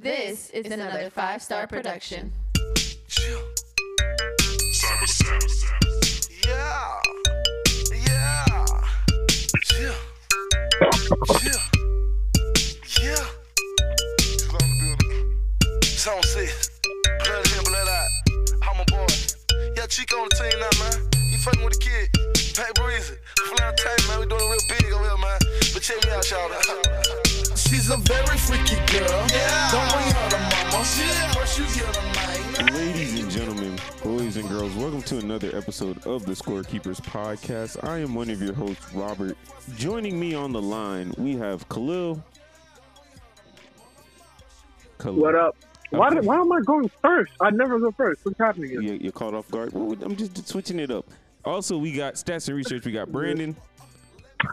This is another five star production. Yeah. Yeah. Yeah. Yeah. Yeah. Yeah. It's on the building. Six. Blood in, blood out. I'm a boy. Yeah, Chico on the team now, man. You fucking with the kid. Pat Breezy. Flying tight, man. We doing real big over here, man. But check me out, y'all. She's a very freaky girl. Yeah. Don't bring her to mama. Yeah. First you get her name. Ladies and gentlemen, boys and girls, welcome to another episode of the Scorekeepers Podcast. I am one of your hosts, Robert. Joining me on the line, we have Khalil. Khalil. What up? Why, did, why am I going first? I never go first. What's happening here? You, you're caught off guard. I'm just switching it up. Also, we got stats and research. We got Brandon,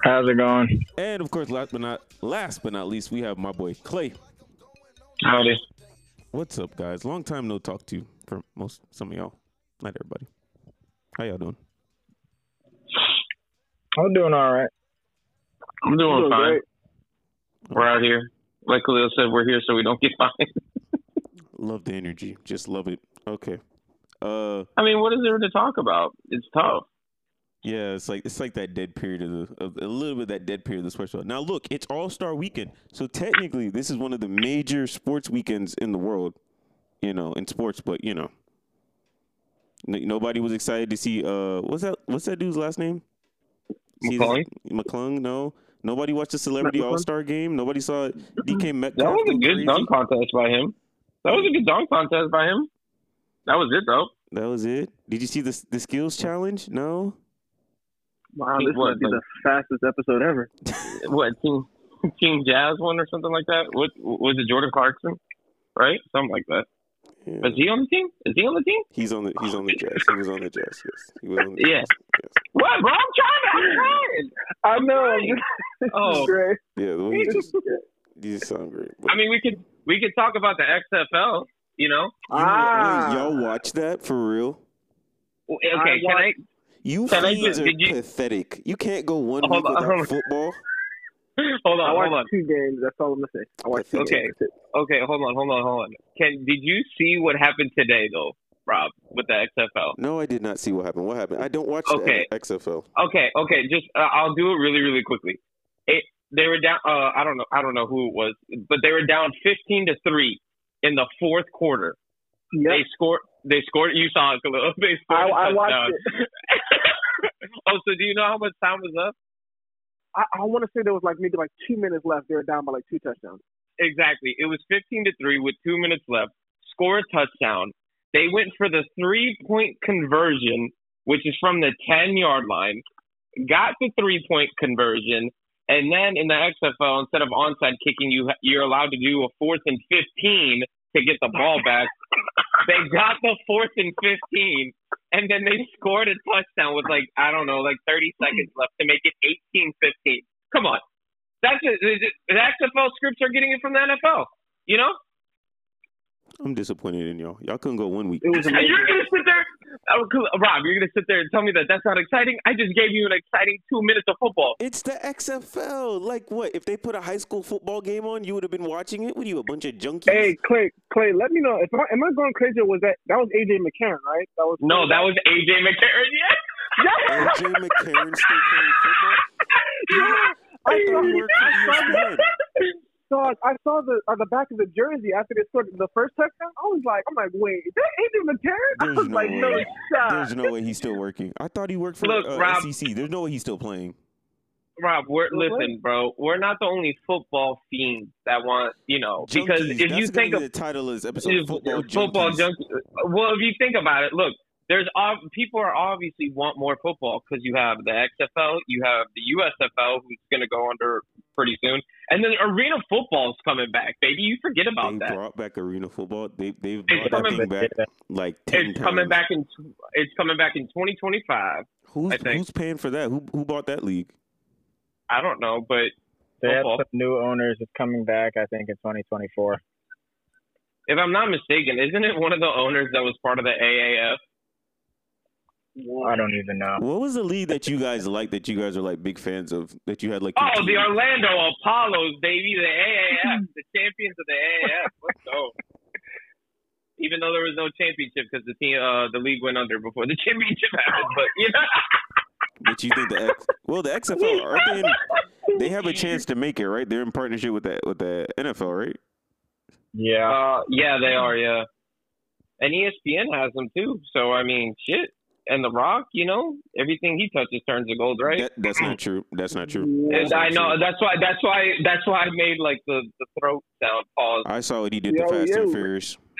How's it going? and of course, last but not last but not least, we have my boy Clay. Howdy. What's up, guys? Long time no talk to for most some of y'all. Not everybody. How y'all doing? I'm doing all right. I'm doing Doing fine. great. We're out here. Like Khalil said, we're here so we don't get fined. Love the energy. Just love it. Okay. Uh. I mean, what is there to talk about? It's tough. Yeah, it's like it's like that dead period of the of a little bit of that dead period of the sports world. Now look, it's All Star Weekend, so technically this is one of the major sports weekends in the world, you know, in sports. But you know, n- nobody was excited to see. Uh, what's that? What's that dude's last name? McClung? McClung. No, nobody watched the Celebrity All Star game. Nobody saw DK Metcalf. That was a good crazy. dunk contest by him. That was a good dunk contest by him. That was it, though. That was it. Did you see the the skills challenge? No. Wow, this was, might be the fastest episode ever. What team? Team Jazz one or something like that. What was it? Jordan Clarkson, right? Something like that. Yeah. Is he on the team? Is he on the team? He's on the he's on the Jazz. He was on the Jazz. Yes, he was on the Yeah. Jazz. Yes. What, bro? I'm trying. To, I'm trying. I know. Right. This Oh. great. Yeah, the way you just you just sound great. But, I mean, we could we could talk about the XFL. You know, you know, ah. wait, y'all watch that for real? okay? I can I? You Can I fiends just- are you- pathetic. You can't go one Hold week on, hold without on. football. Hold I on, watched hold on. two games. That's all I'm gonna say. I watched two Okay. games. That's. Okay, hold on, hold on, hold on. Can did you see what happened today though, Rob, with the XFL? No, I did not see what happened. What happened? I don't watch Okay. the XFL. Okay, okay, just uh, I'll do it really, really quickly. It they were down. Uh, I don't know, I don't know who it was, but they were down fifteen to three in the fourth quarter. Yep. They scored. They scored. You saw it, Khalil. They I, scored. a I watched it. Oh, so do you know how much time was up? I, I want to say there was like maybe like two minutes left. They were down by like two touchdowns. Exactly. It was 15 to 3 with two minutes left. Score a touchdown. They went for the three point conversion, which is from the 10 yard line, got the three point conversion. And then in the XFL, instead of onside kicking, you you're allowed to do a fourth and 15 to get the ball back. they got the fourth and 15, and then they scored a touchdown with like I don't know, like 30 seconds left to make it 18-15. Come on, that's it. The XFL scripts are getting it from the NFL. You know, I'm disappointed in y'all. Y'all couldn't go one week. It was amazing. you're gonna sit there, oh. Rob. You're gonna sit there and tell me that that's not exciting. I just gave you an exciting two minutes of football. It's the XFL. Like what? If they put a high school football game on, you would have been watching it. What are you, a bunch of junkies? Hey Clay, Clay, let me know if I, am I going crazy or was that that was AJ McCarron, right? That was No, that was AJ McCarron. Yeah. AJ McCarron still playing football. I I thought he worked for E I saw the, I saw the on the back of the jersey after they scored the first touchdown. I was like, I'm like, wait, is that AJ McCarron? I There's was no like, no way. shot. There's no way he's still working. I thought he worked for Look, uh, Rob- SEC. There's no way he's still playing. Rob, we're, What? listen, bro. We're not the only football fiends that want, you know, because Junkies. if That's you think be of the title is this episode, football junkies. football junkie. Well, if you think about it, look, there's ob- people are obviously want more football because you have the XFL, you have the USFL, who's going to go under pretty soon, and then arena football is coming back, baby. You forget about They that. brought back arena football. They they've It's brought that thing back like ten It's times. coming back in. It's coming back in 2025. Who's who's paying for that? Who who bought that league? I don't know, but They have some new owners. It's coming back, I think, in 2024. if I'm not mistaken, isn't it one of the owners that was part of the AAF? I don't even know. What was the league that you guys like that you guys are like big fans of that you had like? Oh, the team? Orlando Apollos, baby, the AAF, the champions of the AAF. Let's go. even though there was no championship because the team, uh, the league went under before the championship happened. But you know, But you think the X, well, the XFL are they? In, they have a chance to make it, right? They're in partnership with that with the NFL, right? Yeah. uh, yeah, they are. Yeah, and ESPN has them too. So I mean, shit. And The Rock, you know, everything he touches turns to gold, right? That, that's not true. That's not true. Yeah. That's And not I know true. that's why that's why that's why I made like the, the throat sound pause. I saw what he did Yo, to Fast and. Furious.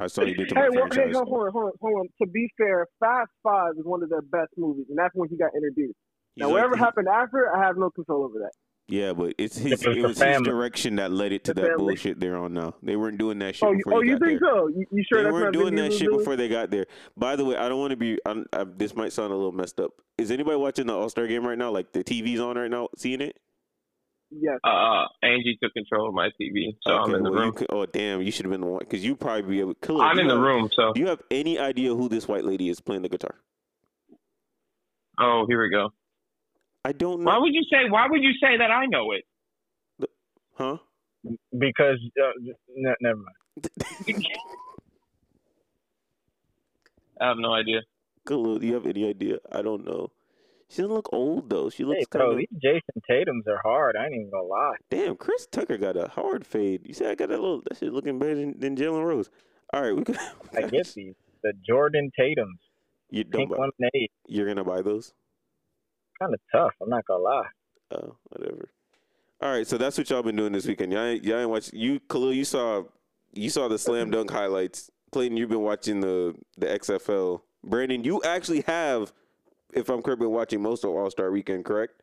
I saw what he did to Hey, my well, hey, franchise. hold on, hold on, hold on. To be fair, Fast Five is one of their best movies, and that's when he got introduced. Now, like- whatever he- happened after, I have no control over that. Yeah, but it's his. It was It was his direction that led it to The that family. bullshit they're on now. They weren't doing that shit Oh, you, before oh, he you think there. so? You, you sure they that's weren't not doing that shit doing? before they got there. By the way, I don't want to be. I'm, I, this might sound a little messed up. Is anybody watching the All Star game right now? Like the TV's on right now, seeing it? Yes. uh, Angie took control of my TV, so I'm in the well, room. could- oh damn, you should have been the one because you probably be able. Khalil, I'm do in you the room, so Do you have any idea who this white lady is playing the guitar? oh, here we go. I don't know. Why would you say? Why would you say that I know it? huh? Because uh, n- never mind. I have no idea. Do you have any idea? I don't know. She doesn't look old though. She looks Hey, kind of. these Jayson Tatum's are hard. I ain't even gonna lie. Damn, Chris Tucker got a hard fade. You see, I got that little. That shit looking better than, than Jalen Rose. All right, we could. I get these. The Jordan Tatum's You don't pink buy, lemonade. You're gonna buy those? Kind of tough. I'm not gonna lie. Oh, whatever. All right, so that's what y'all been doing this weekend. Y'all, ain't- y'all ain't watch. You, Khalil, you saw, you saw the slam dunk highlights. Clayton, you've been watching the the XFL. Brandon, you actually have, if I'm correct, been watching most of All Star Weekend, correct?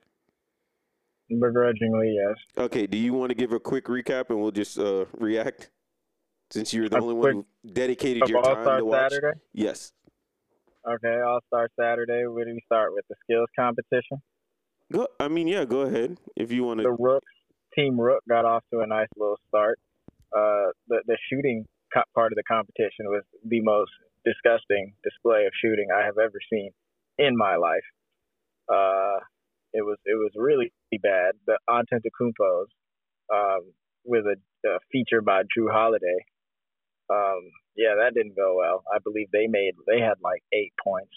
Begrudgingly, yes. Okay. Do you want to give a quick recap and we'll just uh, react? Since you're the A only quick- one who dedicated your time to watch. Saturday. Yes. Okay, All Star Saturday. Where do we start with the skills competition? Go. I mean, yeah. Go ahead if you want to. The. Rooks, Team Rook got off to a nice little start. Uh, the the shooting co- part of the competition was the most disgusting display of shooting I have ever seen in my life. Uh, it was it was really bad. The Antetokounmpos, um, with a, a feature by Jrue Holiday. Um, yeah, that didn't go well. I believe they made they had like eight points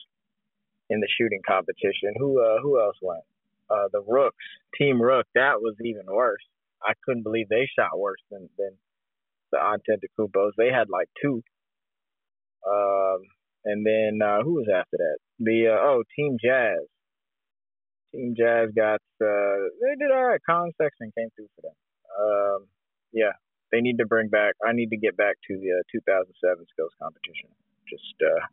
in the shooting competition. Who uh, who else went? Uh, the Rooks, Team Rook. That was even worse. I couldn't believe they shot worse than than the Antetokounmpos. They had like two. Um, and then uh, who was after that? The uh, oh Team Jazz. Team Jazz got uh, they did all right. Collin Sexton came through for them. Um, yeah, they need to bring back. I need to get back to the uh, 2007 skills competition. Just uh,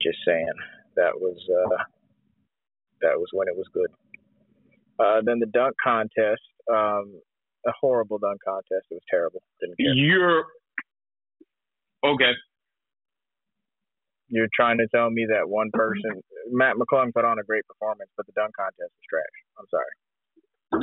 just saying that was uh, that was when it was good. Uh, then the dunk contest, um, a horrible dunk contest. It was terrible. Didn't care. You're okay. You're trying to tell me that one person, Mac McClung, put on a great performance, but the dunk contest was trash. I'm sorry.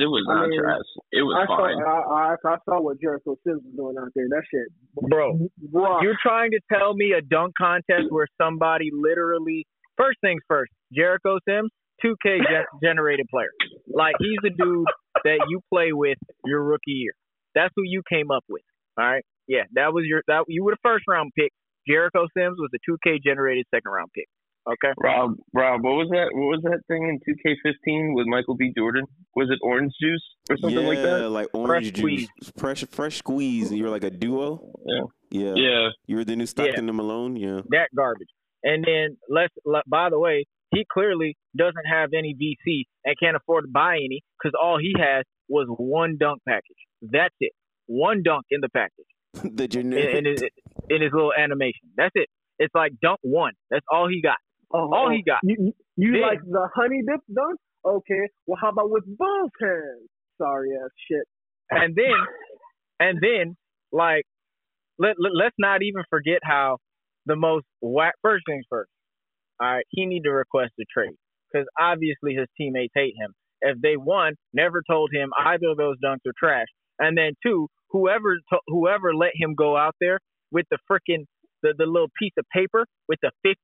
It was I not mean, trash. It was I saw, fine. I, I, I saw what Jericho Sims was doing out there. That shit, Bro, bro. You're trying to tell me a dunk contest where somebody literally first things first, Jericho Sims, 2K generated player. Like he's the dude that you play with your rookie year. That's who you came up with. All right. Yeah, that was your that you were the first round pick. Jericho Sims was the 2K generated second round pick. Okay. Rob, Rob, what was that? What was that thing in 2K15 with Michael B. Jordan? Was it orange juice or something yeah, like that? Yeah, like orange Fresh juice, fresh fresh squeeze, and you were like a duo. Yeah. Yeah. Yeah. You were the new Stockton and Malone. Yeah. That garbage. And then let's by the way, he clearly doesn't have any VC and can't afford to buy any because all he has was one dunk package. That's it. One dunk in the package. the in, in, his, in his little animation. That's it. It's like dunk one. That's all he got. Oh, all he got. You, you, you Then- like the honey dip dunk? Okay. Well, how about with both hands? Sorry ass shit. And then, and then, like, let, let let's not even forget how the most whack. First things first. All right, he need to request a trade because obviously his teammates hate him. If they won, never told him either of those dunks are trash. And then two, whoever to, whoever let him go out there with the freaking the, the little piece of paper with the 50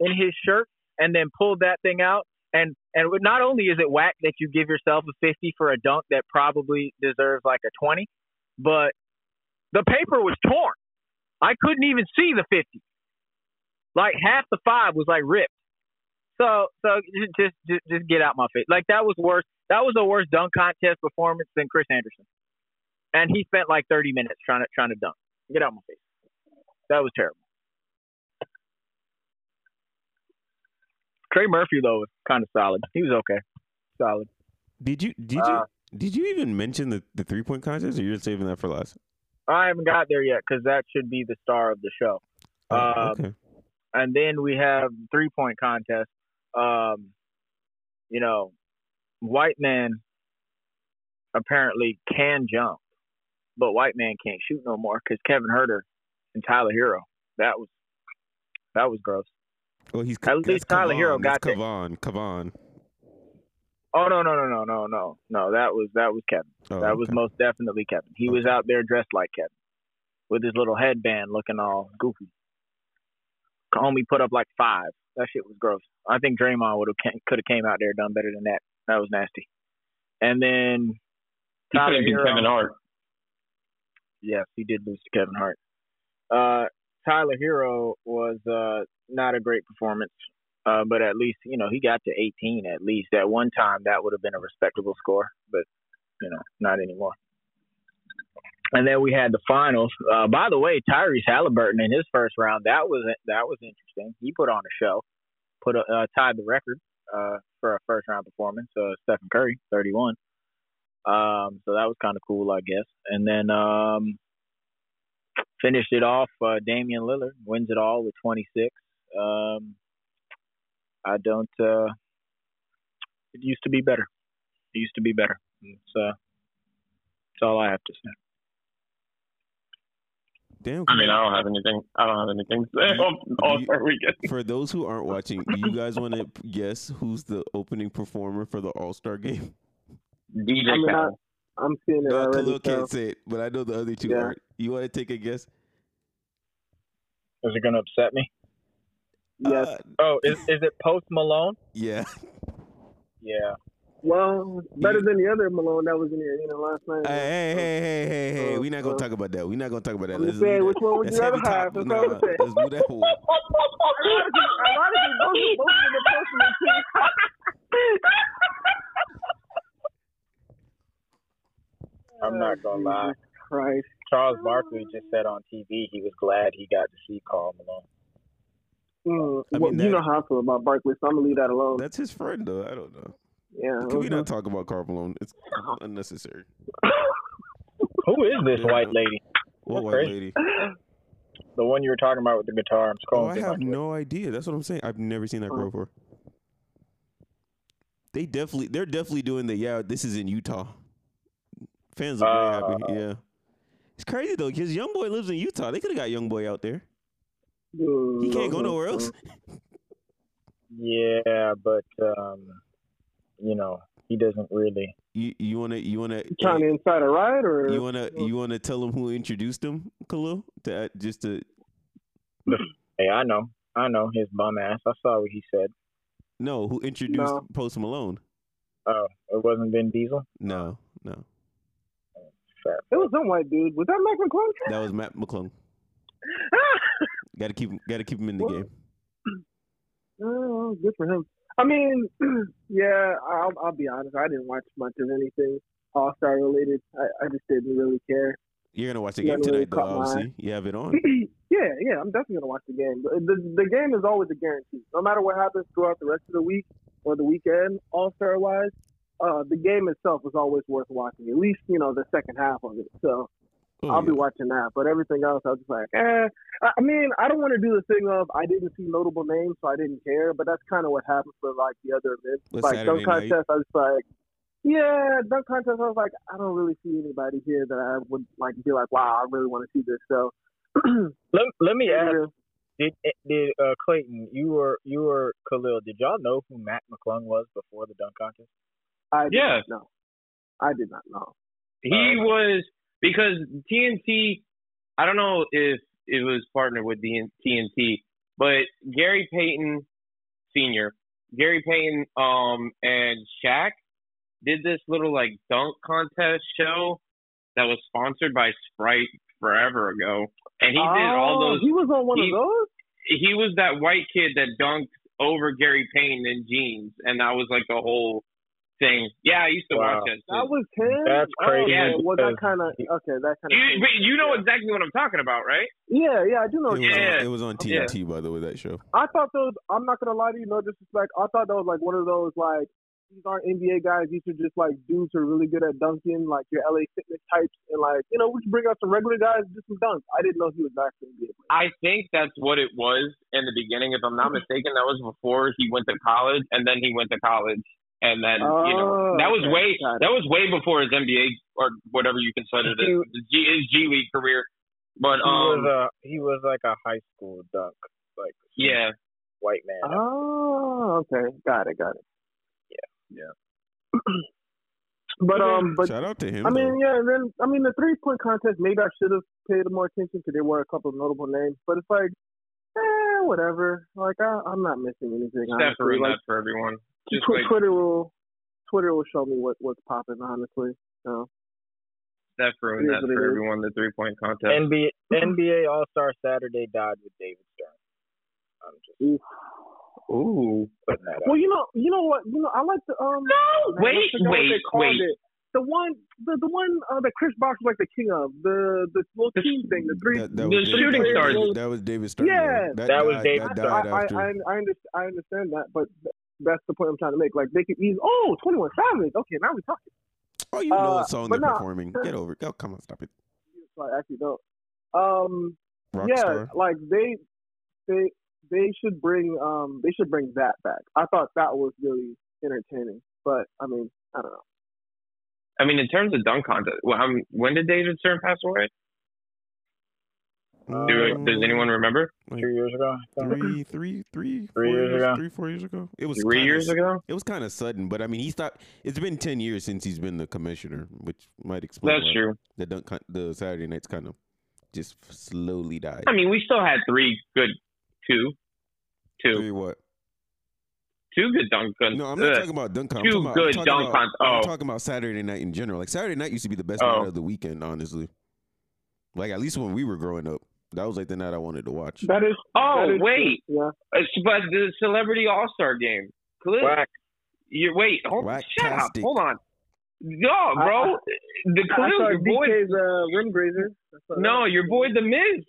in his shirt and then pulled that thing out and and not only is it whack that you give yourself a 50 for a dunk that probably deserves like a 20 but The paper was torn. I couldn't even see the 50. Like half the five was like ripped. So so just just just get out my face. Like that was worse. That was a worse dunk contest performance than Chris Andersen. And he spent like 30 minutes trying to trying to dunk. Get out my face. That was terrible. Trey Murphy though was kind of solid. He was okay. Solid. Did you did you Uh, did you even mention the, the three point contest, or you're saving that for last? I haven't got there yet because that should be the star of the show. Oh, Um, okay. and then we have three point contest. Um, you know, white man apparently can jump, but white man can't shoot no more because Kevin Huerter and Tyler Herro. That was that was gross. Well, he's at that's least Tyler Herro Kavan. got That's there. Kavan. Kavan. Oh no no no no no no no that was that was Kevin. Oh, that was most definitely Kevin. He was out there dressed like Kevin with his little headband, looking all goofy. Homie put up like five. That shit was gross. I think Draymond would have could have came out there done better than that. That was nasty. And then He could Tyler have been Herro. Kevin Hart. Yes, he did lose to Kevin Hart. Uh, Tyler Herro was uh, not a great performance, uh, but at least you know he got to 18 at least. At one time, that would have been a respectable score, but you know not anymore. And then we had the finals. Uh, by the way, Tyrese Halliburton in his first round that was that was interesting. He put on a show, put a, uh, tied the record uh, for a first round performance. Uh, Stephen Curry, 31. Um, so that was kind of cool, I guess. And then um, finished it off. Uh, Damian Lillard wins it all with 26. Um, I don't. Uh, it used to be better. It used to be better. It's, uh, that's all I have to say. Damn. I mean, I don't have anything. I don't have anything to say on All Star Weekend. For those who aren't watching, do you guys want to guess who's the opening performer for the All Star game? DJ I mean, I, Khaled. I'm seeing it No, already. Khalil so- can't say it, but I know the other two Yeah. aren't. You want to take a guess? Is it going to upset me? Yes. Uh, Oh, is is it Post Malone? yeah. Yeah. Well, better than the other Malone that was in the arena last night. Hey, hey, hey, hey, hey, hey! Uh, We're not gonna talk about that. We're not gonna talk about that. Let's just saying, leave which that- one would you rather have? top- That's nah, all let's move that whole. Ironically, both, both of them are posting it too. I'm not gonna lie. Christ. Charles Barkley just said on TV he was glad he got to see Karl Malone. Mm, I well, mean, you know how I feel about Barkley, so I'm gonna leave that alone. That's his friend, though. I don't know. yeah. Can we not talk about Karl Malone? It's unnecessary. Who is this Yeah. white lady? What white crazy. lady? The one you were talking about with the guitar. I'm Oh, I have Twitter. no idea. That's what I'm saying. I've never seen that girl Oh. before. They definitely, they're definitely doing the yeah. This is in Utah. Fans are very Uh, happy. Yeah, it's crazy though because young boy lives in Utah. They could have got young boy out there. He can't go nowhere else. Yeah, but um, you know, he doesn't really. You you wanna you wanna You trying to incite a riot or you wanna you wanna tell him who introduced him, Khalil? To uh, just to Hey, I know, I know his bum ass. I saw what he said. no who introduced No. Post Malone? Oh, it wasn't Vin Diesel. No, no. It was some white dude. Was that Mike McClung? that was Mac McClung. Got to keep got to keep him in the Well, game. Oh, good for him. I mean, yeah, I'll, I'll be honest. I didn't watch much of anything All Star related. I, I just didn't really care. You're gonna watch the game really tonight, my Obviously, you have it on. yeah, yeah, I'm definitely gonna watch the game. The the game is always a guarantee. No matter what happens throughout the rest of the week or the weekend, All Star wise, uh, the game itself is always worth watching. At least you know the second half of it. So Oh, I'll be watching that. But everything else, I was just like, eh. I I mean, I don't want to do the thing of I didn't see notable names, so I didn't care. But that's kind of what happened for like the other events. With like Saturday dunk night. contest, I was like, yeah, dunk contest. I was like, I don't really see anybody here that I would like be like, wow, I really want to see this. So. Let Let me ask. yeah. Did did uh, Clayton? You were you were Khalil. Did y'all know who Mac McClung was before the dunk contest? I did Yes. not know. I did not know. He Uh, was because TNT. I don't know if it was partnered with the TNT, but Gary Payton Senior, Gary Payton, um, and Shaq did this little like dunk contest show that was sponsored by Sprite forever ago, and he did all Oh, those. He was on one he- of those. He was that white kid that dunked over Gary Payton in jeans, and that was like the whole thing. Yeah, I used to Wow. watch that. That Too. was him. That's crazy Yeah, Oh, well, that kind of okay. That kind of. but you know exactly what I'm talking about, right? Yeah, yeah, I do know. It was, Yeah. on, it was on Yeah. TNT, by the way, that show. I thought those. I'm not gonna lie to you, no disrespect. I thought that was like one of those like these aren't NBA guys. These are just like dudes who are really good at dunking, like your LA Fitness types, and like you know we should bring out some regular guys and do some dunks. I didn't know he was actually NBA. I think that's what it was in the beginning. If I'm not mm-hmm. mistaken, that was before he went to college, and then he went to college, and then you know Oh, that was okay. way that was way before his NBA or whatever you consider it, his G, his G League career. But he was um, a he was like a high school dunk, like yeah, white man. Oh, okay, got it, got it. Yeah, yeah. but um, but Shout out to him. I mean, though. yeah, and then I mean the three point contest. Maybe I should have paid more attention because there were a couple of notable names. But it's like, eh, whatever. Like I, I'm not missing anything. Steph honestly. ruined Like that for everyone. Just Tw- Twitter will, Twitter will show me what what's popping. Honestly, so Steph ruined that for everyone. The three point contest. NBA NBA All Star Saturday died with David Stern. I'm just Oof. Ooh, putting that well, out. you know, you know what, you know, I like the um. no, man, wait, wait, wait. It. The one, the the one uh, that Chris Bosh was like the king of the the little The- team thing, the three. That, The that was shooting David, stars. That, that was David Stern. Yeah. though. That was died, David That died I, I, after. I, I, understand, I understand that, but th- that's the point I'm trying to make. Like they could easily, oh, 21 Savage. Okay, now we're talking. oh, you know uh, a song they're nah. performing. Get over it. Oh, come on, stop it. So I actually don't. Um, yeah, Rockstar. like they, they, they should bring, um, they should bring that back. I thought that was really entertaining, but I mean, I don't know. I mean, in terms of dunk contest, well, um, when did David Stern pass away? Do, Um, does anyone remember? Three years ago. Three, three, three, four Three years ago. three, four years ago. It was Three kinda years ago. It was kind of sudden, but I mean, he stopped. It's been ten years since he's been the commissioner, which might explain That's true. the the Saturday nights kind of just slowly died. I mean, we still had three good, two, two, Three what? two good dunk con- No, I'm not uh, talking about dunk con. I'm two about, good dunk about, cons- I'm oh. talking about Saturday night in general. Like Saturday night used to be the best Oh. night of the weekend, honestly. Like at least when we were growing up, that was like the night I wanted to watch. That is. Oh, that is wait. Yeah. Uh, but the Celebrity All Star Game. Cliff, Whack. you wait. Hold, shut up. Hold on. No, bro. the I Khalil, saw your boy. DK's uh, rim grazer. No, that. your boy, the Miz.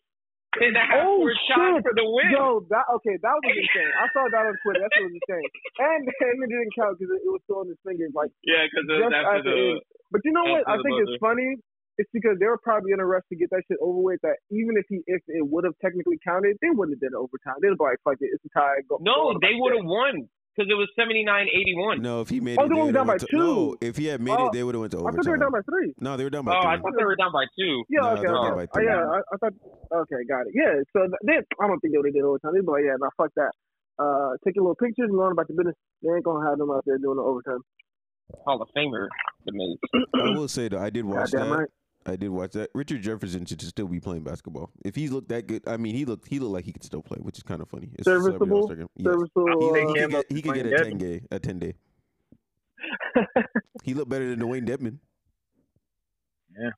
And a half Oh, shot shit. for the win. Yo, that okay, that was insane. I saw that on Twitter. That's what was insane. And, and it didn't count because it, it was still on his fingers. Like, yeah, because just after after the. it- but you know what? I think it's funny. It's because they were probably in a rush to get that shit over with. That even if he if it would have technically counted, they wouldn't have done it overtime. They'd be like, fuck it, it's a tie. Go, No, go they would have won because it was 79-81. No, if he made Oh, it, they they were down by went to, No, if he had made Oh, it, they would have went to overtime. I thought they were overtime. down by three. No, they were down by Oh, by I thought they were down by two. Yeah, No, okay. they were down okay. by Oh, three. yeah, I, I thought. Okay, got it. Yeah, so th- they, I don't think they would have did overtime. They'd be like, yeah, nah, fuck that. Uh, taking little pictures and going about the business. They ain't gonna have them out there doing the overtime. Hall of Famer, the Miz. I will say though, I did watch Goddamn that. right. I did watch that. Richard Jefferson should still be playing basketball. If he looked that good, I mean, he looked he looked like he could still play, which is kind of funny. It's a Serviceable? All-Star. Yes. Serviceable. He, Uh, he could get, he could get a playing ten day a ten day. He looked better than Dewayne Dedmon. Yeah.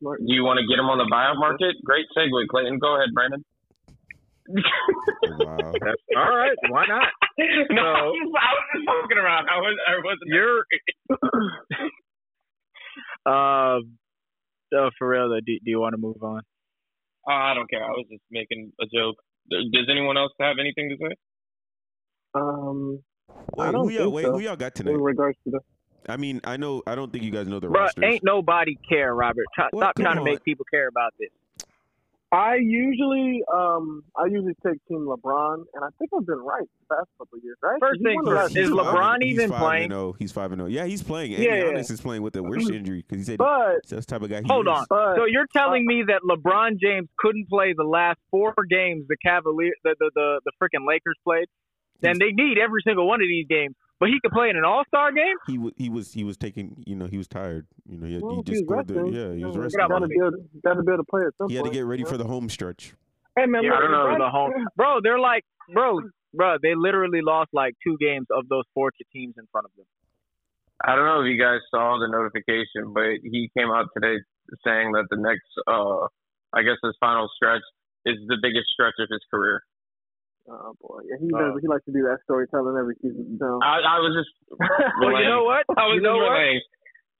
Martin. Do you want to get him on the buyout market? Great segue, Clayton. Go ahead, Brandon. Wow. All right. Why not? no, I was just, I was just poking around. I was, I wasn't. You're. um. So for real though, do, do you want to move on? Uh, I don't care. I was just making a joke. Does anyone else have anything to say? Um, I don't who y'all, think wait, so. who y'all got in regards to the. I mean, I know, I don't think you guys know the Bro, rosters. ain't nobody care, Robert. Try, Well, stop come trying to make people care about this. I usually, um, I usually take Team LeBron, and I think I've been right the past couple of years, right? First thing first, is two, five- right? LeBron he's even playing? And oh, he's five and zero. Yeah, he's playing. And Yeah, yeah. Is playing with a worse injury because he said But, that's the type of guy he Hold is. on. but So you're telling me that LeBron James couldn't play the last four games the Cavalier, the the the, the freaking Lakers played? Then they need every single one of these games, but he could play in an All Star game. He was he was he was taking you know he was tired. You know he, well, he just he's scored the, yeah he was you resting. Gotta my be able, gotta be able to play at some He had to get ready for the home stretch. Hey man, Yeah, look, I don't know LeBron- the home, bro. They're like, bro, bro. They literally lost like two games of those four teams in front of them. I don't know if you guys saw the notification, but he came out today saying that the next uh, I guess his final stretch is the biggest stretch of his career. Oh boy, yeah, he does. He likes to do that storytelling every season. So. I, I was just Well, you know what? I was You know just what? relaying.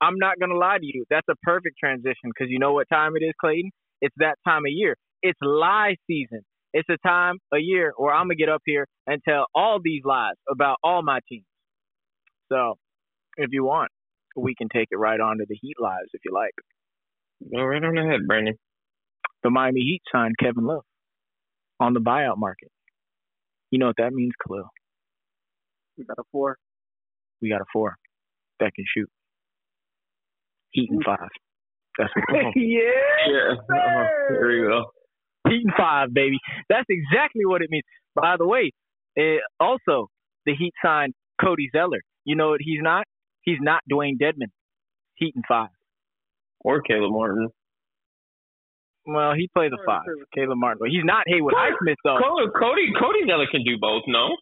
I'm not gonna lie to you. That's a perfect transition because you know what time it is, Clayton? It's that time of year. It's lie season. It's a time a year where I'm gonna get up here and tell all these lies about all my teams. So, if you want, we can take it right on to the Heat lives if you like. Go right on ahead, Brandon. The Miami Heat signed Kevin Love on the buyout market. You know what that means, Khalil? We got a four. We got a four that can shoot. Heat and five. That's what we're hoping. yeah. Yeah. Uh-huh. Here we go. Heat and five, baby. That's exactly what it means. By the way, uh, also the Heat signed Cody Zeller. You know what he's not? He's not Dewayne Dedmon. Heat and five. Or Caleb Martin. Well, he played the five. Caleb Martin. But he's not Haywood Highsmith though. Cody, Cody, Cody Zeller can do both. No,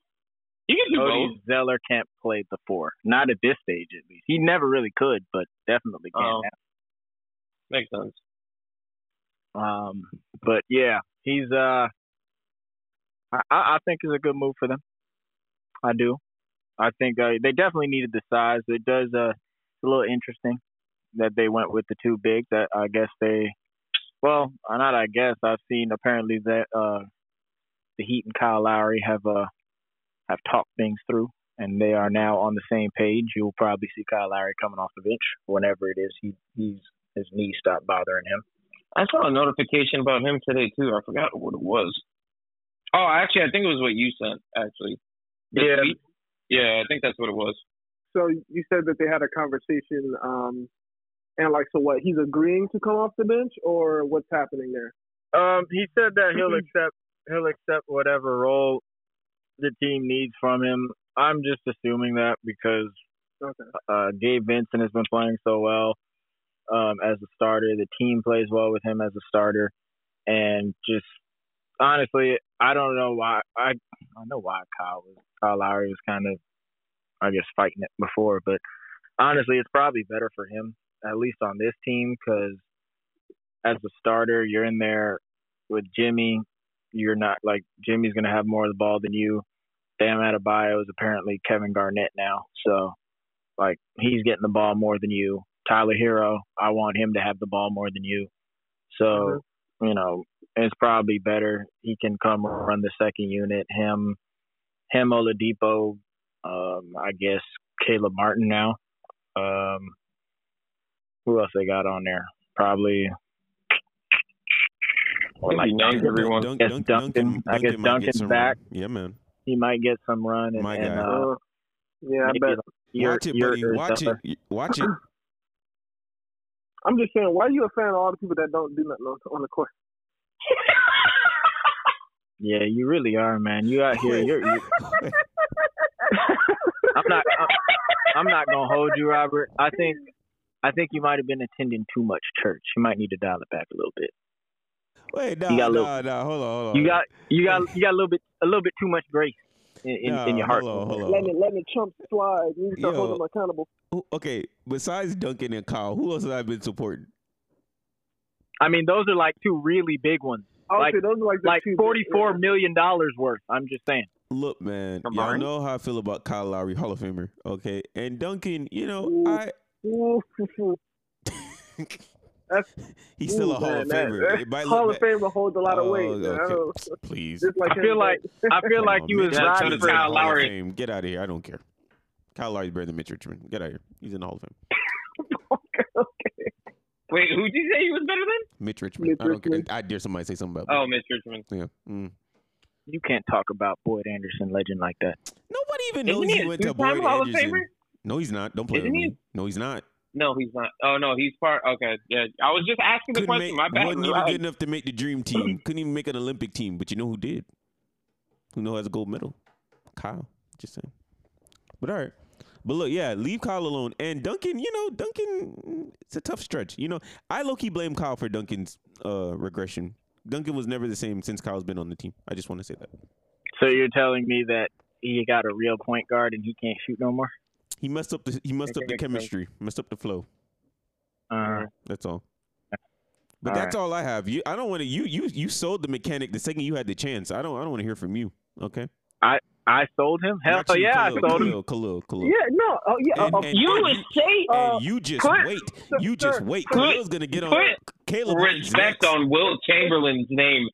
he can do both. Cody Zeller can't play the four. Not at this stage, at least. He never really could, but definitely can. Oh. now. Makes sense. Um, but yeah, he's uh, I I I think it's a good move for them. I do. I think uh, they definitely needed the size. It does uh, it's a little interesting that they went with the two bigs. That I guess they, well, uh, not I guess I've seen apparently that uh, the Heat and Kyle Lowry have uh have talked things through, and they are now on the same page. You'll probably see Kyle Lowry coming off the bench whenever it is he he's his knees stop bothering him. I saw a notification about him today too. I forgot what it was. Oh, actually, I think it was what you sent. Actually, The Yeah. tweet? Yeah, I think that's what it was. So you said that they had a conversation, um, and like, so what? He's agreeing to come off the bench, or what's happening there? Um, he said that he'll accept he'll accept whatever role the team needs from him. I'm just assuming that because Okay. uh, Gabe Vincent has been playing so well um, as a starter. The team plays well with him as a starter, and just honestly, I don't know why. I I know why Kyle was Kyle Lowry was kind of I guess fighting it before, but honestly, it's probably better for him at least on this team because as a starter, you're in there with Jimmy. You're not like Jimmy's gonna have more of the ball than you. Bam Adebayo is apparently Kevin Garnett now, so like he's getting the ball more than you. Tyler Herro, I want him to have the ball more than you. So you know it's probably better. He can come run the second unit. Him, him Oladipo, um, I guess Caleb Martin now. Um, who else they got on there? Probably. Or like Maybe name everyone. Dunk- Guess Dunk- Duncan- I guess might get Duncan's back. run. Yeah, man. he might get some run and, My and guy. uh, Uh, yeah, I bet. like your, Watch it, buddy. Watch Zeller. it. Watch it. I'm just saying, why are you a fan of all the people that don't do nothing on, on the court? Yeah, you really are, man. You out here. You're, you I'm not. I'm, I'm not gonna hold you, Robert. I think. I think you might have been attending too much church. You might need to dial it back a little bit. Wait, nah, You got a nah, little- nah. Hold on, hold on. You got. You got. You got a little bit. A little bit too much grace in, in, in your heart. Hold on, hold on. Letting it, letting it chump slide. You need to start Yo. holding them accountable. Who- Okay, besides Duncan and Kyle, who else have I been supporting? I mean, those are like two really big ones. I Like- those are like the Like two forty-four yeah. million dollars worth. I'm just saying. Look, man, Come y'all on. know how I feel about Kyle Lowry, Hall of Famer. Okay, and Duncan, you know, Ooh. I Ooh, That's- he's still ooh, a Hall man, of Famer. that Hall of bad- Fame holds a lot of Oh, weight. okay. don't- Please. Like I feel him, like I feel like you was Yeah, riding shout Richmond's out in for Kyle Lowry. Get out of here. I don't care. Kyle Lowry's better than Mitch Richmond. Get out of here. He's in the Hall of Fame. okay, okay. Wait, who did you say he was better than? Mitch Richmond. Mitch I don't care. I dare somebody say something about Oh. Mitch Richmond. Yeah. Mm. you can't talk about Boyd Anderson legend like that. Nobody even Isn't knows he he went to two-time Boyd Hall of Anderson. Famer? No, he's not. Don't play Isn't with he? me. No, he's not. No, he's not. Oh no, he's part. Okay, yeah. I was just asking the Couldn't question. make, My bad. wasn't even Right. good enough to make the dream team. Couldn't even make an Olympic team. But you know who did? Who know has a gold medal? Kyle. Just saying. But all right. But look, yeah, leave Kyle alone. And Duncan, you know, Duncan, mm, it's a tough stretch. You know, I low key blame Kyle for Duncan's uh, regression. Duncan was never the same since Kyle's been on the team. I just want to say that. So you're telling me that he got a real point guard and he can't shoot no more? He messed up the he messed up the makes sense. chemistry, messed up the flow. Uh, That's all. But All that's all I have. You, I don't want to. You, you, you sold the mechanic the second you had the chance. I don't. I don't want to hear from you. Okay. I I sold him. Hell Not you, yeah, I Khalil, sold him. Khalil, Khalil, Khalil. Yeah, no, oh yeah, And- uh, and- You and would you- say uh, and you just put- wait. You just sir, wait. put- Khalil's gonna get on. put Caleb respect on Wilt Chamberlain's name.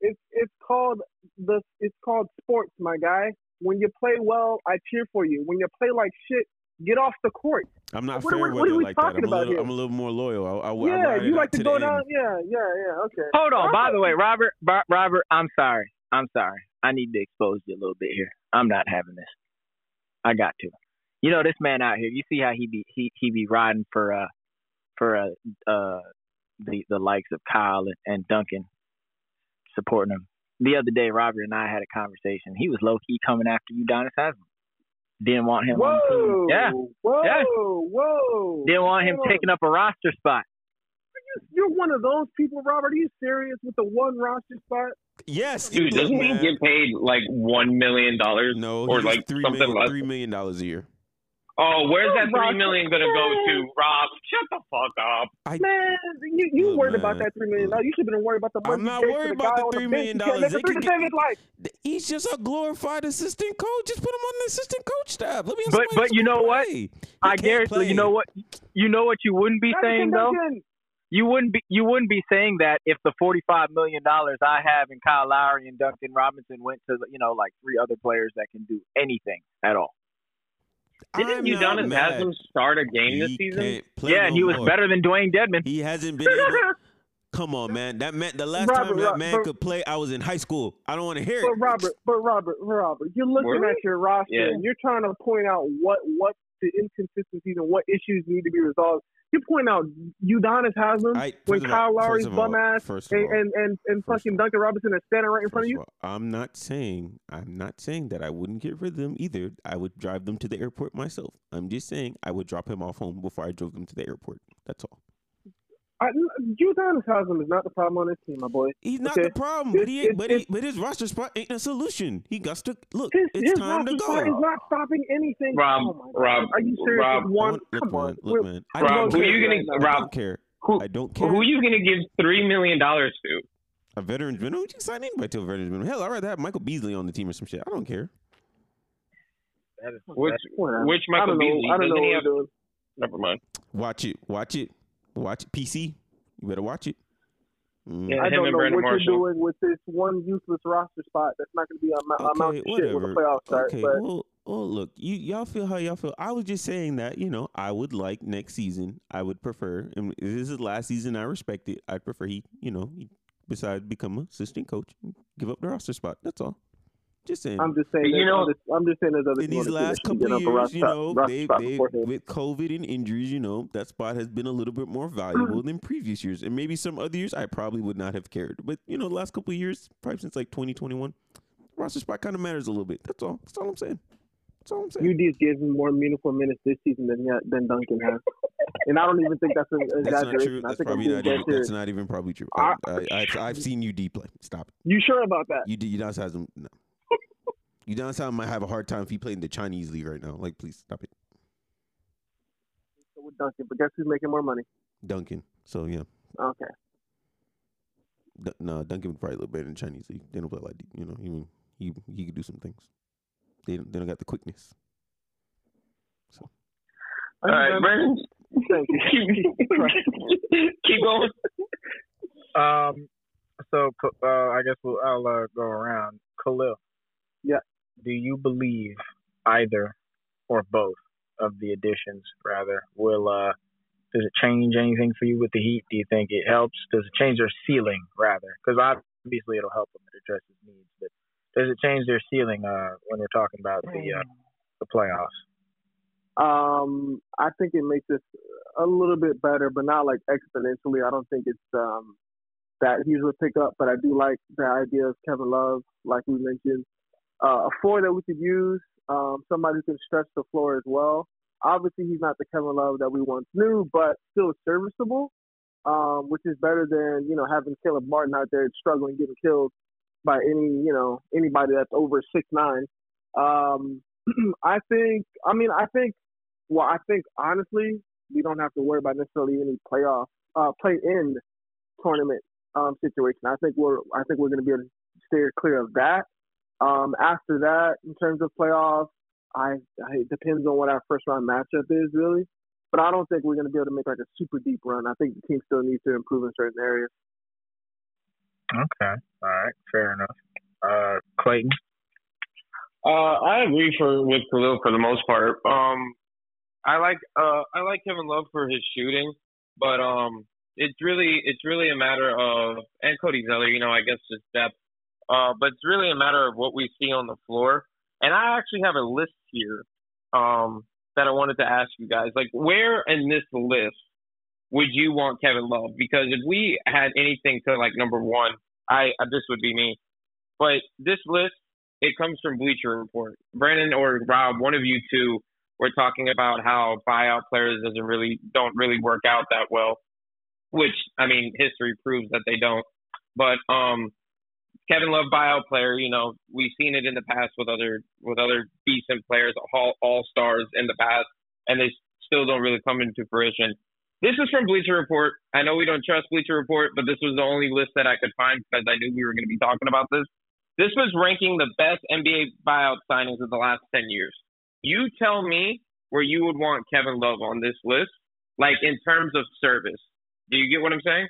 it's it's called the it's called sports, my guy. When you play well, I cheer for you. When you play like shit, get off the court. I'm not What- fair what- with what are it we like that. talking I'm a, about little, here? I'm a little more loyal. I, I, I yeah, ride it you like to the go end. down. Yeah, yeah, yeah. Okay. Hold on. By the way, Robert, Robert, I'm sorry. I'm sorry. I need to expose you a little bit here. I'm not having this. I got to. You know this man out here. You see how he be he he be riding for uh for uh uh the the likes of Kyle and, and Duncan supporting him. The other day, Robert and I had a conversation. He was low key coming after Udonis Haslam. Didn't want him on the team. Whoa! Yeah. Whoa! Yeah. Whoa! Didn't want him Hold on. taking up a roster spot. You're one of those people, Robert. Are you serious with the one roster spot? Yes, Dude, doesn't did, he get paid like one million dollars? No, or like three something million- less? three million dollars a year. Oh, where's Oh, that three Rob, million gonna go to. Rob? Shut the fuck up. I, Man, you you Look, worried about that three million dollars? You should have been worried about the money. I'm you not gave to worried the about guy the on $3 bench. million can't They could to save his life. he's just a glorified assistant coach. Just put him on the assistant coach staff. Let me. have But- but you know what? play. He I can't guarantee play. you know what you know what you wouldn't be Madison saying though. You wouldn't be you wouldn't be saying that if the forty five million dollars I have in Kyle Lowry and Duncan Robinson went to you know like three other players that can do anything at all. Didn't I'm Udonis not mad. Haslam start a game this He season? yeah, no and he was more. better than Dewayne Dedmon. He hasn't been able. Come on, man. That meant the last Robert, time that Rob- man but- could play, I was in high school. I don't want to hear But it. But Robert, but Robert, Robert, you're looking Were we? at your roster Yeah. and you're trying to point out what what inconsistencies and what issues need to be resolved. You point out Udonis Haslam I- when Kyle all- Lowry's all- bum ass and, all- and and and fucking Duncan Robinson is standing right in front of you. I'm not saying I'm not saying that I wouldn't get rid of them either. I would drive them to the airport myself. I'm just saying I would drop him off home before I drove them to the airport. That's all. I, Udonis Haslam is not the problem on this team, my boy. He's not Okay. the problem, but he It's- ain't, but, he, but his roster spot ain't a solution. He got to look. His, it's his time to roster spot is go. not stopping anything. Rob, oh my God. Rob, are you serious? Rob, one, Don't- look, come man, on. look, We're- man. I Rob, don't who care. you gonna- I Rob, don't care. Who, I don't care. who are you gonna give three million dollars to? A veteran's minimum? You can sign anybody to a veteran's minimum. Hell, I'd rather have Michael Beasley on the team or some shit. I don't care. Which Whatever. which I Michael don't know. Beasley? I don't know Doesn't he have? Never mind. Watch it. Watch it. Watch it. PC. You better watch it. Mm. Yeah. I don't know Brandon what Marshall. you're doing with this one useless roster spot. That's not going to be a amount Okay, of shit when whatever. the playoffs start. Okay, but well, well, look, you y'all feel how y'all feel. I was just saying that you know I would like next season. I would prefer, and this is his last season. I respect it. I'd prefer he, you know, he, besides become an assistant coach, give up the roster spot. That's all. Just saying. I'm just saying. You there's know- other- I'm just saying there's other in these last couple get years, roster you know, roster they, spot they with COVID and injuries, you know, that spot has been a little bit more valuable mm-hmm. than previous years. And maybe some other years I probably would not have cared. But you know, the last couple of years, probably since like 2021, roster spot kind of matters a little bit. That's all. That's all I'm saying. That's all I'm saying. UD's given more meaningful minutes this season than he- than Duncan has, and I don't even think that's an That's not true. exaggeration. I That's think I'm probably not dead even. That's not even probably true. I- I, I, I've, I've seen UD play. Stop it. You sure about that? UD, Udonis has them. No. Udonis Haslam might have a hard time if he played in the Chinese league right now. Like, please stop it, So With Duncan, but guess who's making more money? Duncan. So yeah, Okay. D- no, Duncan would probably look better in the Chinese league. They don't play like you know. He he he could do some things. They don't, they don't got the quickness. So. All right, Brandon. Keep, keep going. Um, so uh, I guess we'll, I'll uh, go around. Khalil. Yeah. Do you believe either or both of the additions, rather, will uh, does it change anything for you with the Heat? Do you think it helps? Does it change their ceiling, rather? Because obviously it'll help them address his needs, but does it change their ceiling uh, when we're talking about the uh, the playoffs? Um, I think it makes us a little bit better, but not like exponentially. I don't think it's um that huge of a pickup, but I do like the idea of Kevin Love, like we mentioned, uh, a four that we could use, um, somebody who can stretch the floor as well. Obviously, he's not the Kevin Love that we once knew, but still serviceable, um, which is better than you know having Caleb Martin out there struggling, getting killed by any you know anybody that's over six nine. Um, I think. I mean, I think. Well, I think honestly, we don't have to worry about necessarily any playoff uh, play in tournament um, situation. I think we're I think we're going to be able to steer clear of that. Um, after that, in terms of playoffs, I, I it depends on what our first round matchup is really. But I don't think we're going to be able to make like a super deep run. I think the team still needs to improve in certain areas. Okay. All right. Fair enough. Uh, Clayton. Uh, I agree for with Khalil for the most part. Um, I like uh I like Kevin Love for his shooting, but um, it's really it's really a matter of and Cody Zeller, you know, I guess just depth. Uh, but it's really a matter of what we see on the floor. And I actually have a list here um, that I wanted to ask you guys. Like, where in this list would you want Kevin Love? Because if we had anything to like number one, I this would be me. But this list, it comes from Bleacher Report. Brandon or Rob, one of you two were talking about how buyout players doesn't really don't really work out that well, which I mean history proves that they don't. But um, Kevin Love buyout player, you know, we've seen it in the past with other with other decent players, all all stars in the past, and they still don't really come into fruition. This is from Bleacher Report. I know we don't trust Bleacher Report, but this was the only list that I could find because I knew we were going to be talking about this. This was ranking the best NBA buyout signings of the last 10 years. You tell me where you would want Kevin Love on this list, like in terms of service. Do you get what I'm saying?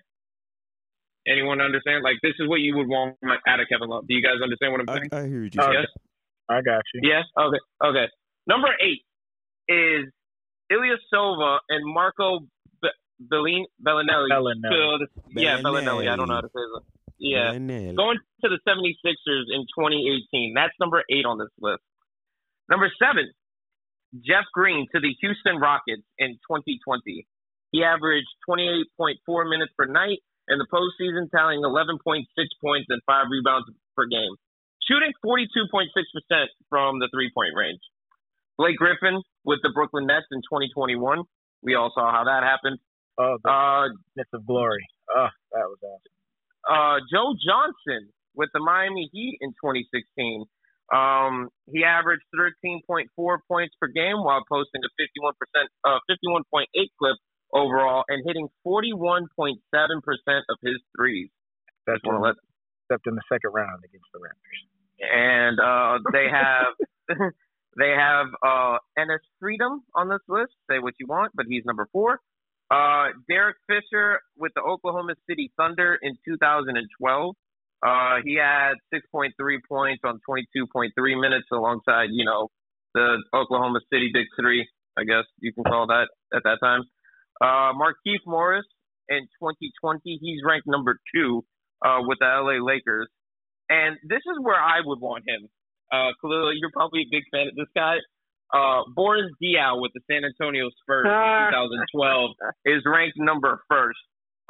Anyone understand? Like this is what you would want out of Kevin Love. Do you guys understand what I'm saying? I hear you're Okay. Yes. I got you. Yes. Okay. Okay. Number eight is Ilya Silva and Marco Be- Bellin- Belinelli. Belinelli. to the- yeah, Belinelli. I don't know how to say that. Yeah. Manel. Going to the 76ers in 2018. That's number eight on this list. Number seven, Jeff Green to the Houston Rockets in 2020. He averaged 28.4 minutes per night in the postseason, tallying 11.6 points and five rebounds per game, shooting 42.6% from the three point range. Blake Griffin with the Brooklyn Nets in 2021. We all saw how that happened. Oh, Uh, Myth of Glory. Oh, that was awesome. uh, Joe Johnson with the Miami Heat in 2016. Um, he averaged 13.4 points per game while posting a 51%, uh, 51.8 clip overall and hitting 41.7% of his threes. Just want in, except in the second round against the Raptors. and uh, they have they have uh, Enes Freedom on this list. Say what you want, but he's number four. Uh, Derek Fisher with the Oklahoma City Thunder in 2012. Uh, he had 6.3 points on 22.3 minutes alongside, you know, the Oklahoma City Big Three, I guess you can call that at that time. Uh, Markieff Morris in 2020, he's ranked number two uh, with the LA Lakers. And this is where I would want him. Uh, Khalil, you're probably a big fan of this guy. Uh, Boris Diaw with the San Antonio Spurs in 2012 is ranked number first.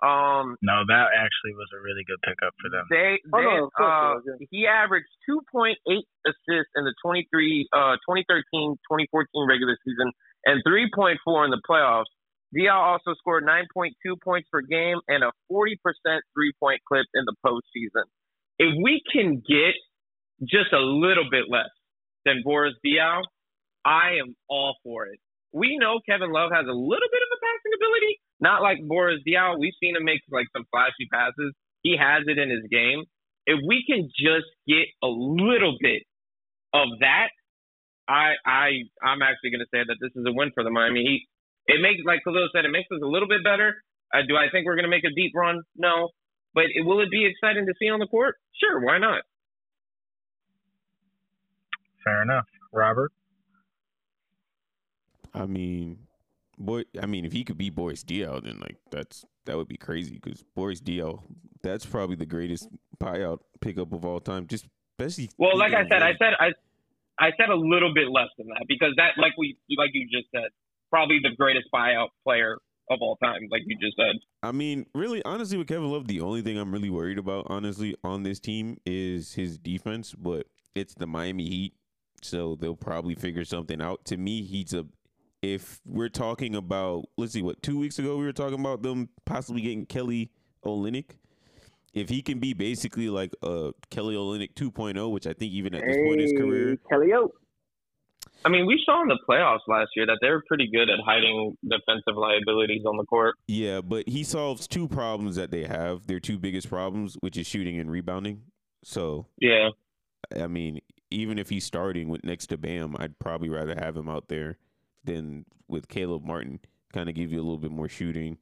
Um, No, that actually was a really good pickup for them. they, Oh, no, uh, he averaged 2.8 assists in the 23, uh, 2013, 2014 regular season and 3.4 in the playoffs. Diaw also scored 9.2 points per game and a 40% three point clip in the postseason. If we can get just a little bit less than Boris Diaw, I am all for it. We know Kevin Love has a little bit of a passing ability, not like Boris Diaw. We've seen him make like some flashy passes. He has it in his game. If we can just get a little bit of that, I I I'm actually going to say that this is a win for the Miami Heat. It makes, like Khalil said, it makes us a little bit better. Uh, do I think we're going to make a deep run? No. But it, will it be exciting to see on the court? Sure, why not? Fair enough. Robert? I mean, boy. I mean, if he could beat Boris Diaw, then like that's that would be crazy because Boris Diaw, that's probably the greatest buyout pickup of all time. Just especially. Well, like I keeping said, I said I I said a little bit less than that because that, like we, like you just said, probably the greatest buyout player of all time, like you just said. I mean, really, honestly, with Kevin Love, the only thing I'm really worried about, honestly, on this team is his defense. But it's the Miami Heat, so they'll probably figure something out. To me, he's a. If we're talking about, let's see, what two weeks ago we were talking about them possibly getting Kelly Olynyk. If he can be basically like a Kelly Olynyk 2.0, which I think even at this point in his career, Kelly O. I mean, we saw in the playoffs last year that they were pretty good at hiding defensive liabilities on the court. Yeah, but he solves two problems that they have. Their two biggest problems, which is shooting and rebounding. So, Yeah. I mean, even if he's starting with next to Bam, I'd probably rather have him out there than with Caleb Martin. Kind of give you a little bit more shooting,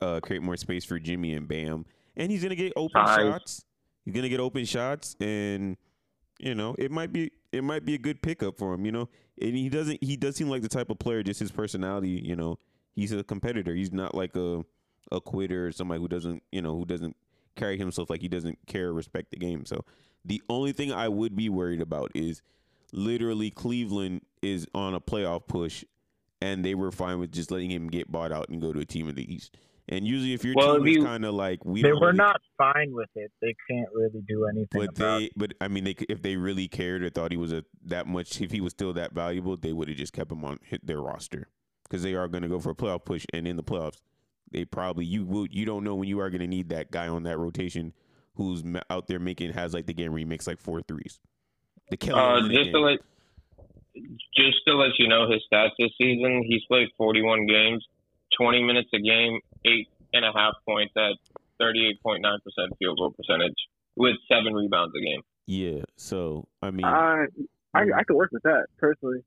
uh, create more space for Jimmy and Bam, and he's gonna get open Size. shots. He's gonna get open shots, and you know it might be it might be a good pickup for him. You know, and he doesn't he does seem like the type of player, just his personality. You know, he's a competitor. He's not like a a quitter or somebody who doesn't you know who doesn't carry himself like he doesn't care respect the game. So the only thing I would be worried about is literally Cleveland is on a playoff push, and they were fine with just letting him get bought out and go to a team in the East. And usually, if your Well, team if is kind of like we They don't were really- not fine with it. They can't really do anything but about they, it. but I mean, they if they really cared or thought he was a that much, if he was still that valuable, they would have just kept him on hit their roster because they are going to go for a playoff push, and in the playoffs, they probably you will you don't know when you are going to need that guy on that rotation who's out there making has like the game where he makes like four threes. The Kelly Uh, just game. to let just to let you know his stats this season, he's played 41 games, 20 minutes a game, eight and a half points at 38.9% field goal percentage with seven rebounds a game. yeah. So I mean, I, I I could work with that personally.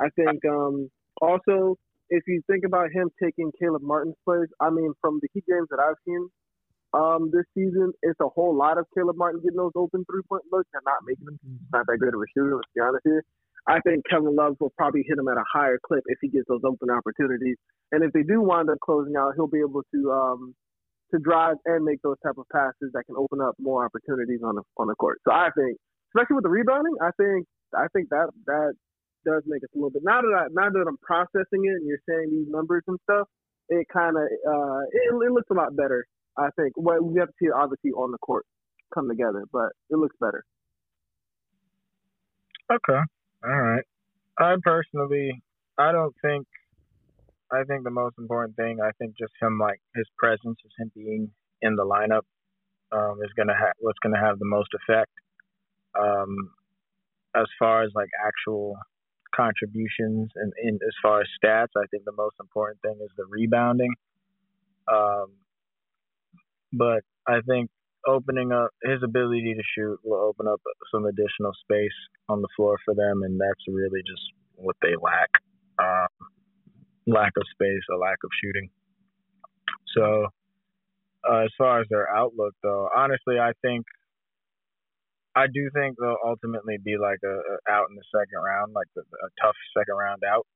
I think um also if you think about him taking Caleb Martin's place, I mean from the Heat games that I've seen um this season, it's a whole lot of Caleb Martin getting those open three point looks and not making them. He's not that good of a shooter. Let's be honest here. I think Kevin Love will probably hit him at a higher clip if he gets those open opportunities. And if they do wind up closing out, he'll be able to um to drive and make those type of passes that can open up more opportunities on the on the court. So I think, especially with the rebounding, I think I think that that does make us a little bit. Now that I, now that I'm processing it and you're saying these numbers and stuff, it kind of uh it, it looks a lot better. I think. Well, we have to see it obviously on the court come together, but it looks better. Okay. All right. I personally, I don't think. I think the most important thing, I think just him like his presence, is him being in the lineup, um, is gonna what's gonna have the most effect. Um, as far as like actual contributions and in as far as stats, I think the most important thing is the rebounding. Um, but I think opening up his ability to shoot will open up some additional space on the floor for them, and that's really just what they lack: um, lack of space, a lack of shooting. So, uh, as far as their outlook, though, honestly, I think I do think they'll ultimately be like a, a out in the second round, like a, a tough second round out.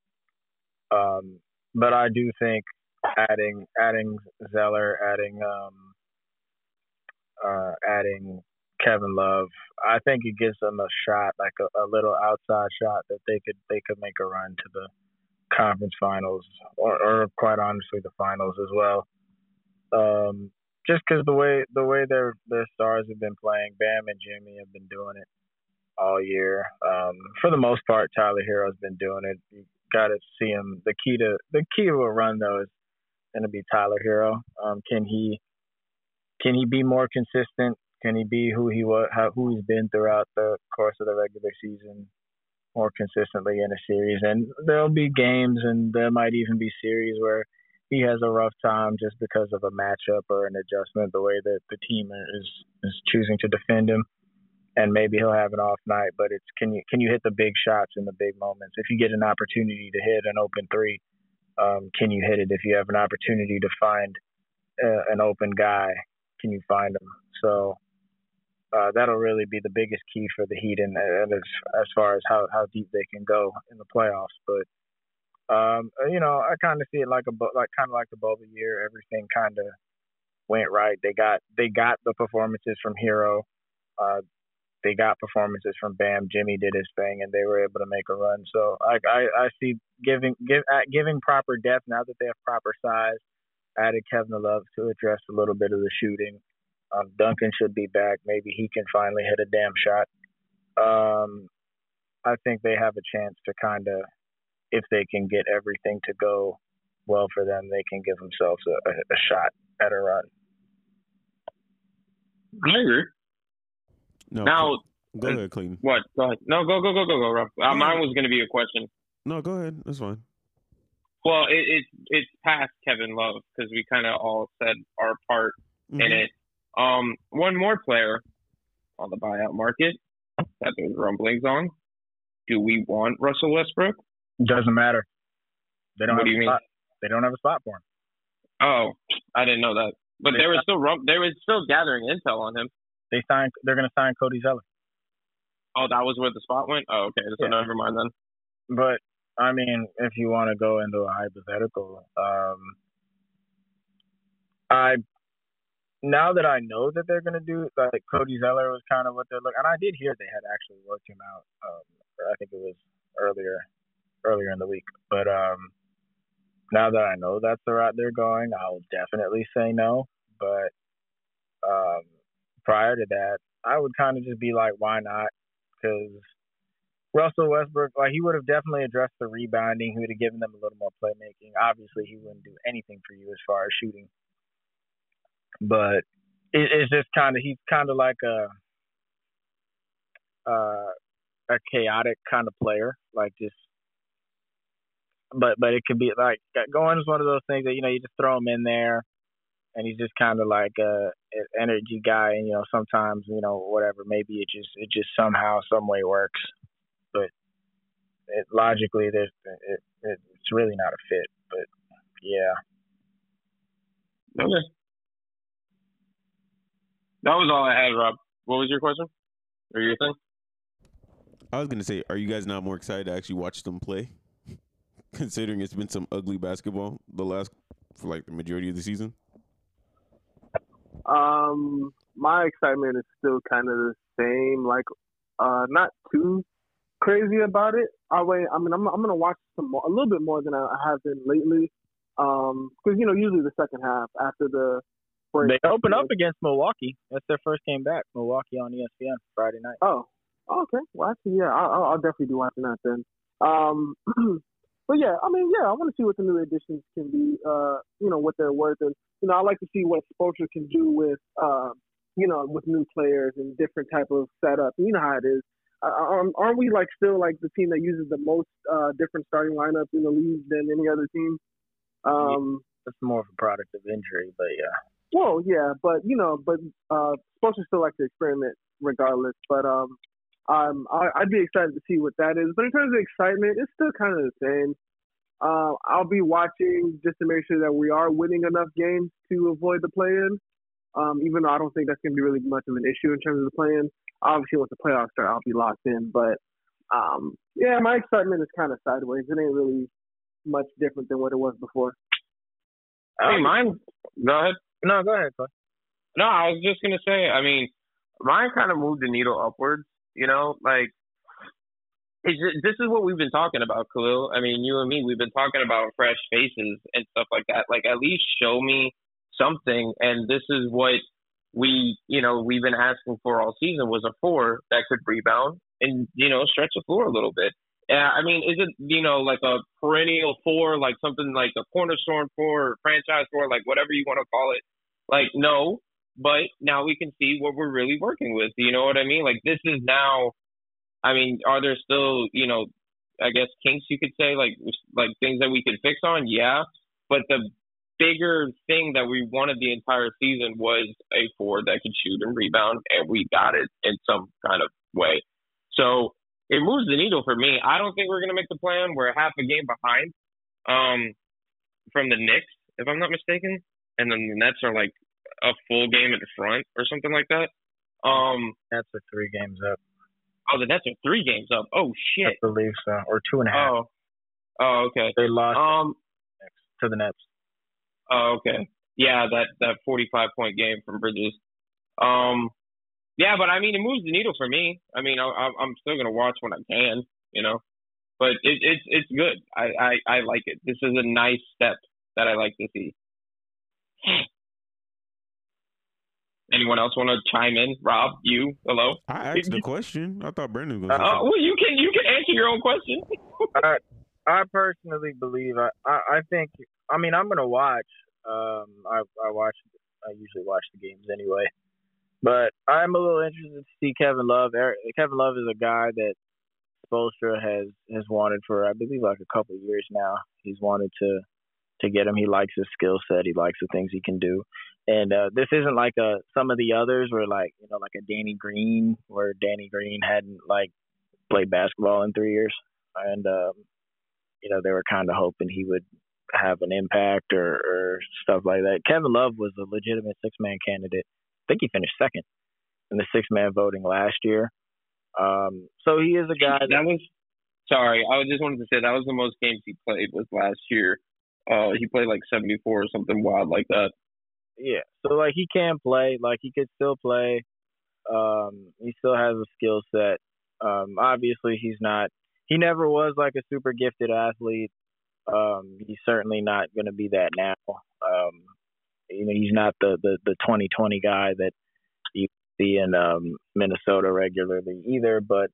Um, but I do think adding adding Zeller, adding um, uh, adding Kevin Love, I think it gives them a shot, like a, a little outside shot that they could they could make a run to the conference finals, or, or quite honestly the finals as well. Um, just because the way the way their their stars have been playing, Bam and Jimmy have been doing it all year. Um, for the most part, Tyler Herro's been doing it. You got to see him. The key to the key to a run though is going to be Tyler Herro. Um, can he can he be more consistent? Can he be who he was, how, who he's been throughout the course of the regular season, more consistently in a series? And there'll be games, and there might even be series where he has a rough time just because of a matchup or an adjustment, the way that the team is is choosing to defend him, and maybe he'll have an off night. But it's can you can you hit the big shots in the big moments? If you get an opportunity to hit an open three, um, can you hit it? If you have an opportunity to find uh, an open guy, can you find him? So uh, that'll really be the biggest key for the Heat, and, as as far as how how deep they can go in the playoffs. But um, you know, I kind of see it like a like kind of like the bubble year. Everything kind of went right. They got they got the performances from Herro. Uh, they got performances from Bam. Jimmy did his thing, and they were able to make a run. So I I, I see giving give uh, giving proper depth now that they have proper size. Added Kevin Love to address a little bit of the shooting. Um, Duncan should be back. Maybe he can finally hit a damn shot. Um, I think they have a chance to kind of, if they can get everything to go well for them, they can give themselves a, a, a shot at a run. I agree. no, Now, Go ahead, Clayton. What? Go ahead. No, go go go go go, Rob. Uh, mine was going to be a question. No, go ahead. That's fine. Well, it, it's it's past Kevin Love because we kind of all said our part in Mhm. it. Um, one more player on the buyout market that there's rumblings on. Do we want Russell Westbrook? Doesn't matter. They don't What have do you a mean? spot. They don't have a spot for him. Oh, I didn't know that. But They- they were still rum- they were still gathering intel on him. They signed. They're going to sign Cody Zeller. Oh, that was where the spot went. Oh, okay. So Yeah. never mind then. But I mean, if you want to go into a hypothetical, um, I now that I know that they're gonna do like Cody Zeller was kind of what they're looking, and I did hear they had actually worked him out. Um, I think it was earlier earlier in the week, but um, now that I know that's the route they're going, I'll definitely say no. But um, prior to that, I would kind of just be like, why not? Because Russell Westbrook, like he would have definitely addressed the rebounding. He would have given them a little more playmaking. Obviously, he wouldn't do anything for you as far as shooting, but it, it's just kind of he's kind of like a uh, a chaotic kind of player, like just. But but it could be like going is one of those things that you know you just throw him in there, and he's just kind of like a an energy guy, and you know sometimes you know whatever maybe it just it just somehow some way works it, logically, there's it, it, it's really not a fit. But yeah, Okay. That was all I had, Rob. What was your question or your thing? I was gonna say, are you guys not more excited to actually watch them play? Considering it's been some ugly basketball the last for like the majority of the season. Um, my excitement is still kind of the same. Like, uh, not too crazy about it. I wait. I mean, I'm I'm gonna watch some more, a little bit more than I I have been lately. Um, because you know, usually the second half after the break. they open up against Milwaukee. That's their first game back. Milwaukee on ESPN Friday night. Oh, okay. Well, actually, yeah, I- I'll, I'll definitely be watching that then. Um, but yeah, I mean, yeah, I want to see what the new additions can be. Uh, you know, what they're worth, and you know, I like to see what Spoelstra can do with, uh, you know, with new players and different type of setup. You know how it is. Uh, aren't aren't we like still like the team that uses the most uh, different starting lineups in the league than any other team? Um, That's more of a product of injury, but yeah. well, yeah, but you know, but uh, Spoelstra still like to experiment regardless. But um, um, I, I'd be excited to see what that is. But in terms of excitement, it's still kind of the same. Uh, I'll be watching just to make sure that we are winning enough games to avoid the play-in. Um, even though I don't think that's going to be really much of an issue in terms of the play-in. Obviously, once the playoffs start, I'll be locked in. But um, yeah, my excitement is kind of sideways. It ain't really much different than what it was before. I mean, mine. Go ahead. No, go ahead, Clay. No, I was just gonna say. I mean, mine kind of moved the needle upwards. You know, like it's just, this is what we've been talking about, Khalil. I mean, you and me, we've been talking about fresh faces and stuff like that. Like, at least show me something. And this is what we, you know, we've been asking for all season was a four that could rebound and you know stretch the floor a little bit. Yeah, I mean, is it you know like a perennial four, like something like a cornerstone four, or franchise four, like whatever you want to call it? Like, no, but now we can see what we're really working with. You know what I mean? Like, this is now. I mean, are there still you know, I guess kinks you could say like like things that we could fix on? Yeah, but the bigger thing that we wanted the entire season was a four that could shoot and rebound, and we got it in some kind of way. So it moves the needle for me. I don't think we're gonna make the plan. We're half a game behind um, from the Knicks, if I'm not mistaken, and then the Nets are like a full game in front or something like that. Um, That's the three games up. oh, the Nets are three games up. Oh I shit. believe so, or two and a half. Oh, oh okay. They lost Um, to the Nets. Oh, okay. Yeah, that that 45 point game from Bridges. Um, yeah, but I mean, it moves the needle for me. I mean, I, I'm I'm still gonna watch when I can, you know. But it, it's it's good. I, I I like it. This is a nice step that I like to see. Anyone else want to chime in? Rob, you, hello. I asked the question. I thought Brandon was Uh, Uh, well, you can you can answer your own question. I I personally believe I, I I think I mean I'm gonna watch. Um, I I watch I usually watch the games anyway. But I'm a little interested to see Kevin Love. Eric, Kevin Love is a guy that Spoelstra has has wanted for I believe like a couple of years now. He's wanted to to get him. He likes his skill set. He likes the things he can do. And uh, this isn't like a some of the others where like you know like a Danny Green where Danny Green hadn't like played basketball in three years, and um, you know they were kind of hoping he would have an impact or, or stuff like that. Kevin Love was a legitimate six man candidate. I think he finished second in the six man voting last year. Um, so he is a guy that, That was sorry. I was just wanted to say that was the most games he played was last year. Uh, he played like 74 or something wild like that. yeah. So like he can play, like he could still play. Um, he still has a skill set. Um, obviously he's not. He never was like a super gifted athlete. Um, he's certainly not going to be that now. Um, you know, he's not the the the 2020 guy that you see in um, Minnesota regularly either. But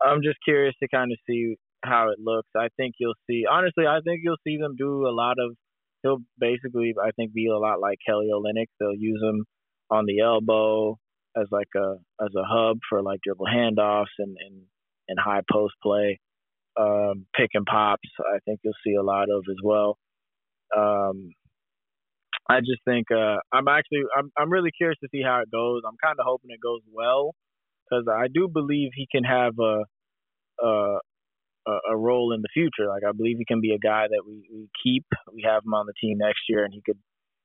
I'm just curious to kind of see how it looks. I think you'll see. Honestly, I think you'll see them do a lot of. He'll basically, I think, be a lot like Kelly Olynyk. They'll use him on the elbow as like a as a hub for like dribble handoffs and and, and high post play, um, pick and pops. I think you'll see a lot of as well. Um, I just think uh, I'm actually I'm I'm really curious to see how it goes. I'm kind of hoping it goes well because I do believe he can have a, a a role in the future. Like I believe he can be a guy that we, we keep. We have him on the team next year, and he could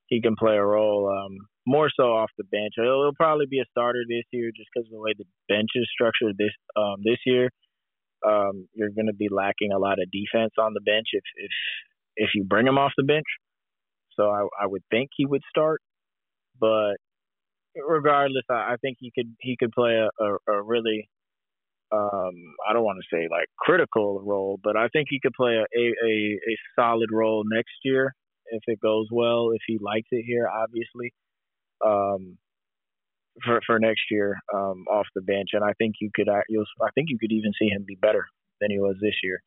he can play a role um, more so off the bench. He'll, probably be a starter this year just because of the way the bench is structured this um, this year. Um, you're going to be lacking a lot of defense on the bench if if if you bring him off the bench. So I, I would think he would start, but regardless, I, I think he could he could play a, a, a really um, I don't want to say like critical role, but I think he could play a, a, a solid role next year if it goes well, if he likes it here, obviously, um, for for next year um, off the bench. And I think you could you'll, I think you could even see him be better than he was this year,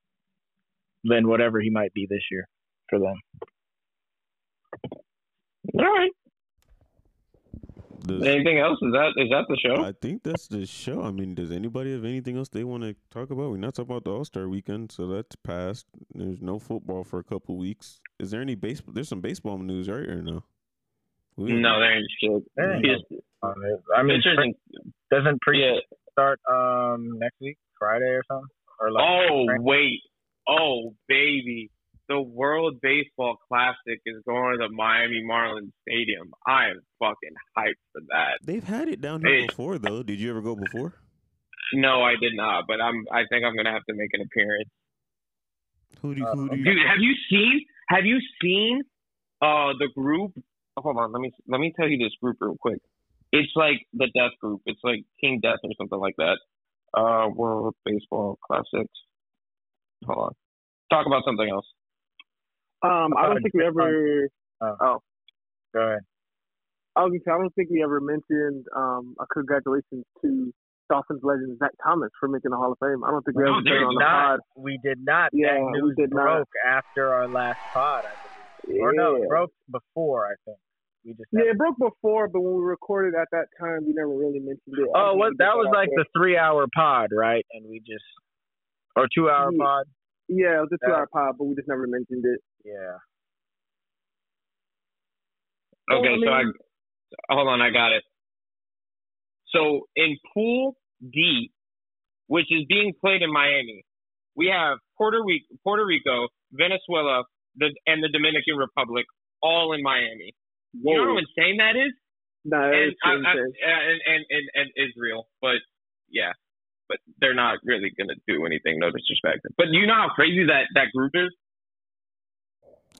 than whatever he might be this year for them. All right. Does- Anything else? Is that is that the show? I think that's the show. I mean, does anybody have anything else they want to talk about? We're not talking about the All Star weekend, so that's passed. There's no football for a couple weeks. Is there any baseball? There's some baseball news, right, or no? We- No, there ain't shit. There ain't Just- Um, I mean, Pitchers doesn't pre yeah. start um next week, Friday or something, or like Oh wait. Oh baby. The World Baseball Classic is going to the Miami Marlins Stadium. I am fucking hyped for that. They've had it down here Hey. before, though. Did you ever go before? No, I did not, but I'm. I think I'm gonna have to make an appearance. Who do Uh, who do you, Dude, have you seen? Have you seen? Uh, the group. Hold on. Let me let me tell you this group real quick. It's like the Death Group. It's like Team Death or something like that. Uh, World Baseball Classics. Hold on. Talk about something else. Um, I don't think we ever. Oh. Go ahead. I was gonna say I don't think we ever mentioned um a congratulations to Dolphins legend Zach Thomas for making the Hall of Fame. I don't think we No, ever said there it on is the not. pod. We did not. Yeah, that we news did not. after our last pod, I believe. Or no, it broke before, I think. We just Yeah, it broke before, but when we recorded at that time, we never really mentioned it. Oh, think what that was like there. the three hour pod, right? And we just or two hour Yeah. pod. Yeah, it was a two-hour pod, but we just never mentioned it. Yeah. Okay, I so I mean- hold on, I got it. So in Pool D, which is being played in Miami, we have Puerto Rico, Puerto Rico, Venezuela, the and the Dominican Republic, all in Miami. You know how insane that is? Nah, And, it's I- I- and, and, and, and Israel, but yeah, but they're not really gonna do anything. No disrespect, but you know how crazy that that group is.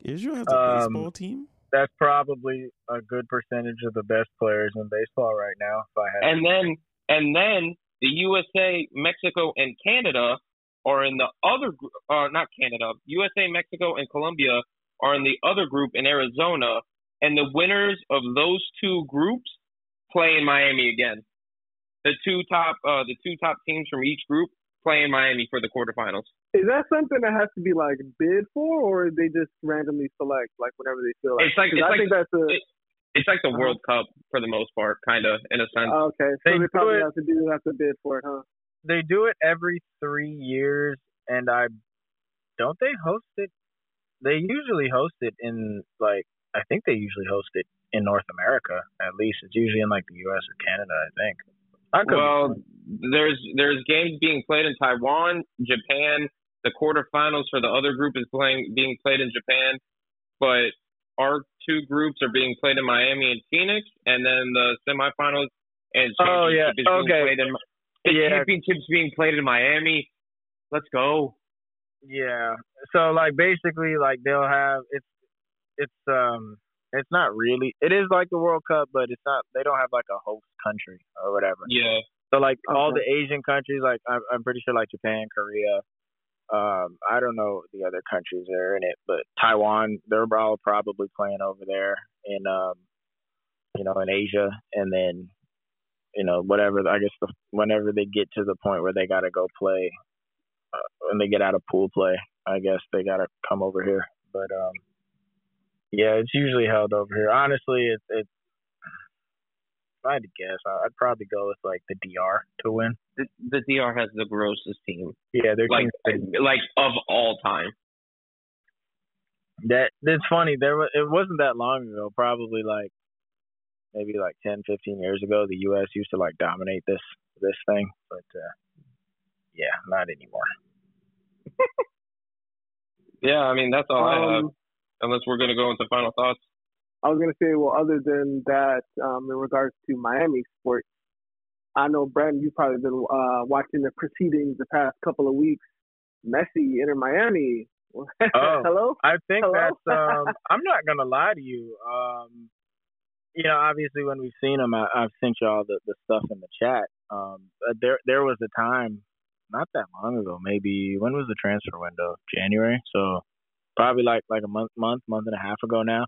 Israel has a Um, baseball team. That's probably a good percentage of the best players in baseball right now. If I had and then and then the USA, Mexico, and Canada are in the other group. Uh, not Canada. USA, Mexico, and Colombia are in the other group in Arizona, and the winners of those two groups play in Miami again. The two top, uh, the two top teams from each group play in Miami for the quarterfinals. Is that something that has to be like bid for, or they just randomly select like whenever they feel like? It's like 'Cause it's I like think that's a it- It's like the Uh-huh. World Cup for the most part, kind of in a sense. Okay, so They they, do probably it- have to do have to bid for it, huh? They do it every three years, and I don't they host it. They usually host it in like I think they usually host it in North America. At least it's usually in like the U.S. or Canada. I think. I well, there's there's games being played in Taiwan, Japan. The quarterfinals for the other group is playing being played in Japan, but our two groups are being played in Miami and Phoenix, and then the semifinals and Oh, yeah. championship is being Okay. in the Yeah. championships being played in Miami. Let's go. Yeah. So like basically like they'll have it's it's um it's not really it is like the World Cup but it's not they don't have like a host country or whatever. Yeah. So like all the Asian countries like I'm I'm pretty sure like Japan, Korea, um I don't know the other countries that are in it, but Taiwan they're all probably playing over there in um you know in Asia and then you know whatever I guess the, whenever they get to the point where they got to go play uh, when they get out of pool play, I guess they gotta come over here. But um, yeah, it's usually held over here. Honestly, it's it's. If I had to guess, I- I'd probably go with like the DR to win. The, the DR has the grossest team, Yeah, they're like team's- like of all time. that. It's funny. There was it wasn't that long ago. Probably like maybe like 10, 15 years ago. The U.S. used to like dominate this this thing, but uh, yeah, not anymore. Yeah, I mean that's all I have. Unless we're gonna go into final thoughts. I was gonna say, well, other than that, um, in regards to Miami sports, I know Brandon, you've probably been uh, watching the proceedings the past couple of weeks. Messi Inter Miami. oh, Hello. I think Hello? that's. Um, I'm not gonna lie to you. Um, you know, obviously when we've seen him, I, I've sent you all the, the stuff in the chat. Um, there there was a time, not that long ago, maybe when was the transfer window? January. So probably like like a month month month and a half ago now.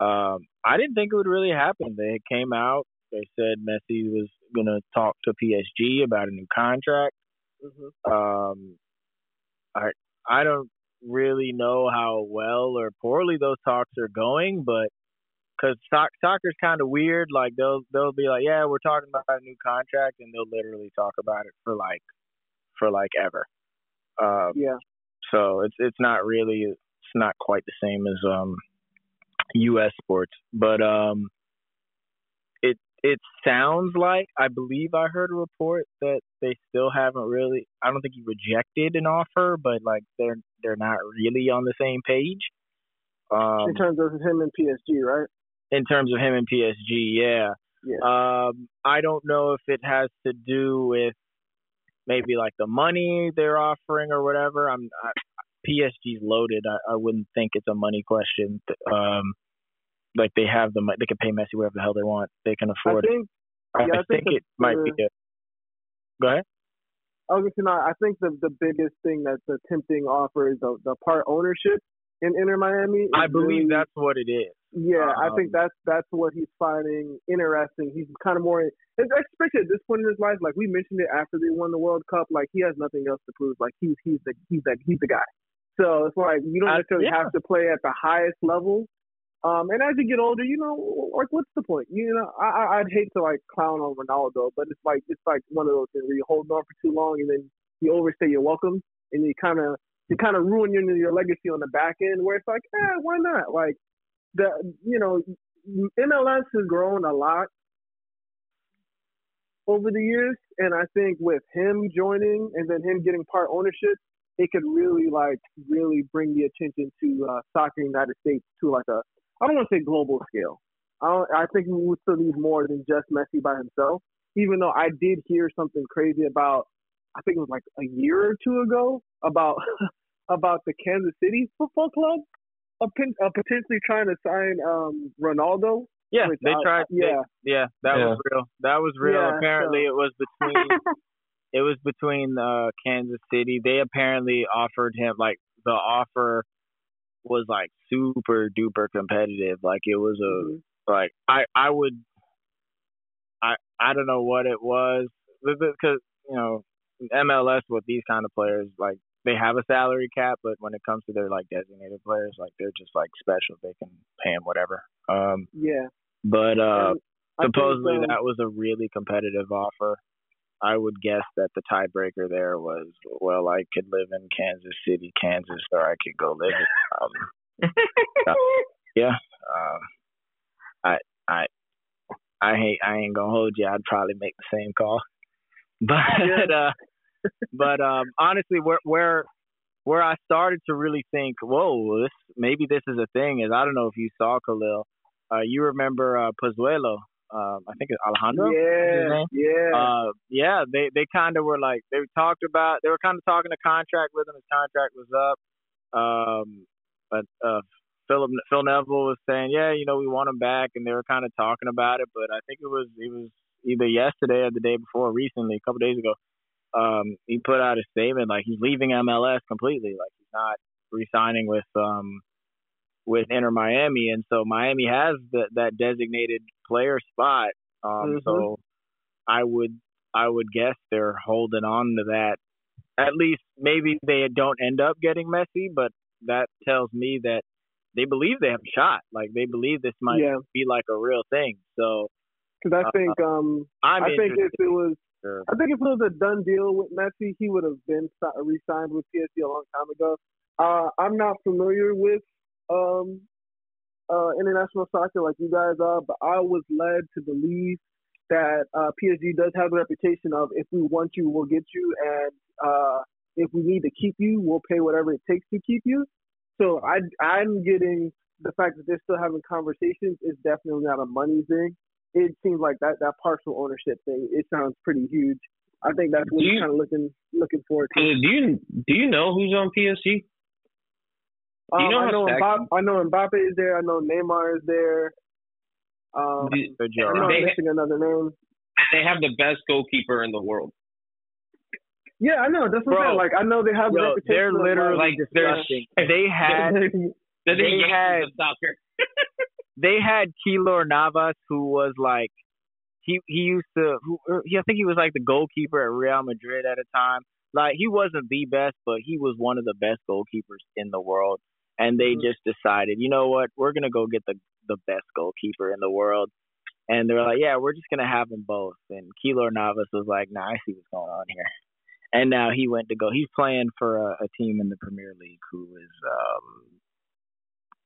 Um, I didn't think it would really happen. They came out. They said Messi was gonna talk to PSG about a new contract. Mhm. Um, I I don't really know how well or poorly those talks are going, but because soc- soccer's kind of weird. Like they'll they'll be like, yeah, we're talking about a new contract, and they'll literally talk about it for like for like ever. Um, Yeah. so it's it's not really not quite the same as um U.S. sports, but um it it sounds like I believe I heard a report that they still haven't really. I don't think he rejected an offer, but like they're they're not really on the same page. Um, in terms of him and PSG, right? in terms of him and PSG, yeah. Yeah. Um, I don't know if it has to do with maybe like the money they're offering or whatever. I'm I, PSG's loaded. I, I wouldn't think it's a money question. Um, like they have the they can pay Messi whatever the hell they want. They can afford it. think. I, yeah, I think, think it might be. A, go ahead. I was gonna say, I think the the biggest thing that's a tempting offer is the the part ownership in Inter Miami. I believe really- that's what it is. Yeah, I Um, think that's that's what he's finding interesting. He's kind of more, especially at this point in his life. Like we mentioned it after they won the World Cup. Like he has nothing else to prove. Like he's he's the he's the he's the guy. So it's like you don't I- necessarily yeah. have to play at the highest level. Um, and as you get older, you know, like what's the point? You know, I I- I'd hate to like clown on Ronaldo, but it's like it's like one of those things where you hold on for too long and then you overstay your welcome and you kind of you kind of ruin your your legacy on the back end where it's like, eh, why not? Like the you know MLS has grown a lot over the years, and I think with him joining and then him getting part ownership, it could really like really bring the attention to uh, soccer in the United States to like a I don't want to say global scale. I don't, I think we would still need more than just Messi by himself. Even though I did hear something crazy about, I think it was like a year or two ago about about the Kansas City Football Club uh, pen- uh, potentially trying to sign um, Ronaldo. Yeah, they I- tried. they- yeah, yeah, that was real. That was real. Yeah, apparently, so- it was between it was between uh, Kansas City. They apparently offered him like the offer was like super duper competitive. Like it was a Mhm. like I I would I I don't know what it was because you know MLS with these kind of players like they have a salary cap, but when it comes to their like designated players, like they're just like special. They can pay them whatever. Um, yeah. But uh, supposedly um, that was a really competitive offer. I would guess that the tiebreaker there was well, I could live in Kansas City, Kansas, or I could go live in. Um, yeah, um, I I I hate I ain't gonna hold you. I'd probably make the same call, but uh, but um, honestly, where where where I started to really think, whoa, this maybe this is a thing. Is I don't know if you saw Khalil. Uh, you remember uh, Pozuelo? Um, I think it's Alejandro. Yeah, yeah. Uh, yeah, they they kind of were like they talked about they were kind of talking a contract with him. His contract was up. Um, but uh, Philip Phil Neville was saying, yeah, you know, we want him back, and they were kind of talking about it. But I think it was it was either yesterday or the day before, recently, a couple days ago. Um, he put out a statement like he's leaving MLS completely, like he's not re-signing with um with Inter Miami, and so Miami has the, that designated player spot. Um, Mhm. so I would I would guess they're holding on to that. At least maybe they don't end up getting Messi, but that tells me that they believe they have a shot. Like they believe this might yeah, be like a real thing. So because I uh, think um I'm I think if it was Sure. I think if it was a done deal with Messi, he would have been re-signed with PSG a long time ago. Uh, I'm not familiar with um, uh, international soccer like you guys are, but I was led to believe that uh, PSG does have a reputation of if we want you, we'll get you, and uh, if we need to keep you, we'll pay whatever it takes to keep you. So I, I'm getting the fact that they're still having conversations is definitely not a money thing it seems like that that partial ownership thing. It sounds pretty huge. I think that's what you- kind of looking looking forward Uh, to. do you do you know who's on PSG? Do you Um, know I know Mbappe, I know Mbappe is there. I know Neymar is there. Um, Do- I job. know I'm They- missing another name. They have the best goalkeeper in the world. Yeah, I know. That's what I'm saying. Like I know they have Yo, reputation. they're literally Like, disgusting. They had They're They had- soccer. they had Keylor Navas, who was like he he used to who he, I think he was like the goalkeeper at Real Madrid at a time. Like he wasn't the best, but he was one of the best goalkeepers in the world. And they Mhm. just decided, you know what, we're gonna go get the the best goalkeeper in the world. And they're like, yeah, we're just gonna have them both. And Keylor Navas was like, nah, I see what's going on here. And now he went to go. He's playing for a, a team in the Premier League who is um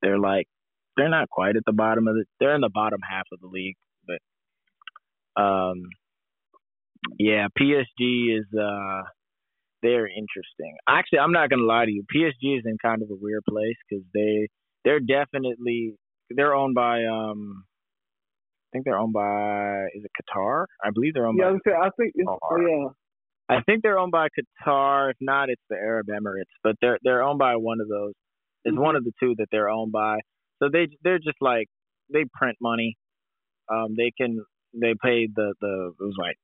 they're like they're not quite at the bottom of the they're in the bottom half of the league, but um yeah, PSG is uh they're interesting. Actually, I'm not gonna lie to you. PSG is in kind of a weird place because they they're definitely they're owned by um I think they're owned by is it Qatar? I believe they're owned Yeah, by gonna I think. It's, Oh, yeah. I think they're owned by Qatar. If not, it's the Arab Emirates. But they're they're owned by one of those. It's Mhm. one of the two that they're owned by. So they they're just like they print money. Um, they can they paid the the it was like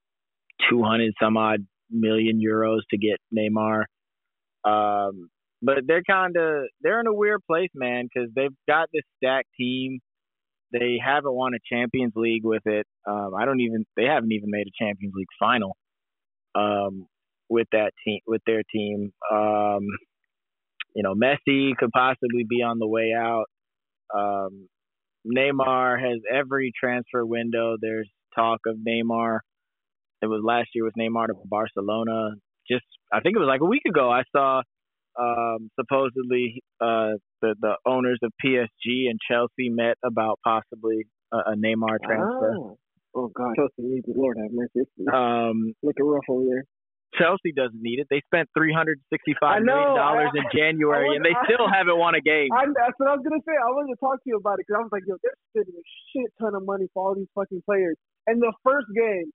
two hundred some odd million euros to get Neymar. Um, but they're kind of they're in a weird place, man, because they've got this stacked team. They haven't won a Champions League with it. Um, I don't even they haven't even made a Champions League final um, with that team with their team. Um, you know, Messi could possibly be on the way out. Um, Neymar has every transfer window. There's talk of Neymar. It was last year with Neymar to Barcelona. Just I think it was like a week ago. I saw um, supposedly uh, the the owners of PSG and Chelsea met about possibly a, a Neymar transfer. Oh. oh God, Chelsea needs it. Lord have mercy. It's Um, looking rough over there. Chelsea doesn't need it. They spent three hundred I sixty-five know, million dollars in January, I and they was- still haven't won a game. I, that's what I was gonna say. I wanted to talk to you about it because I was like, yo, they're spending a shit ton of money for all these fucking players, and the first game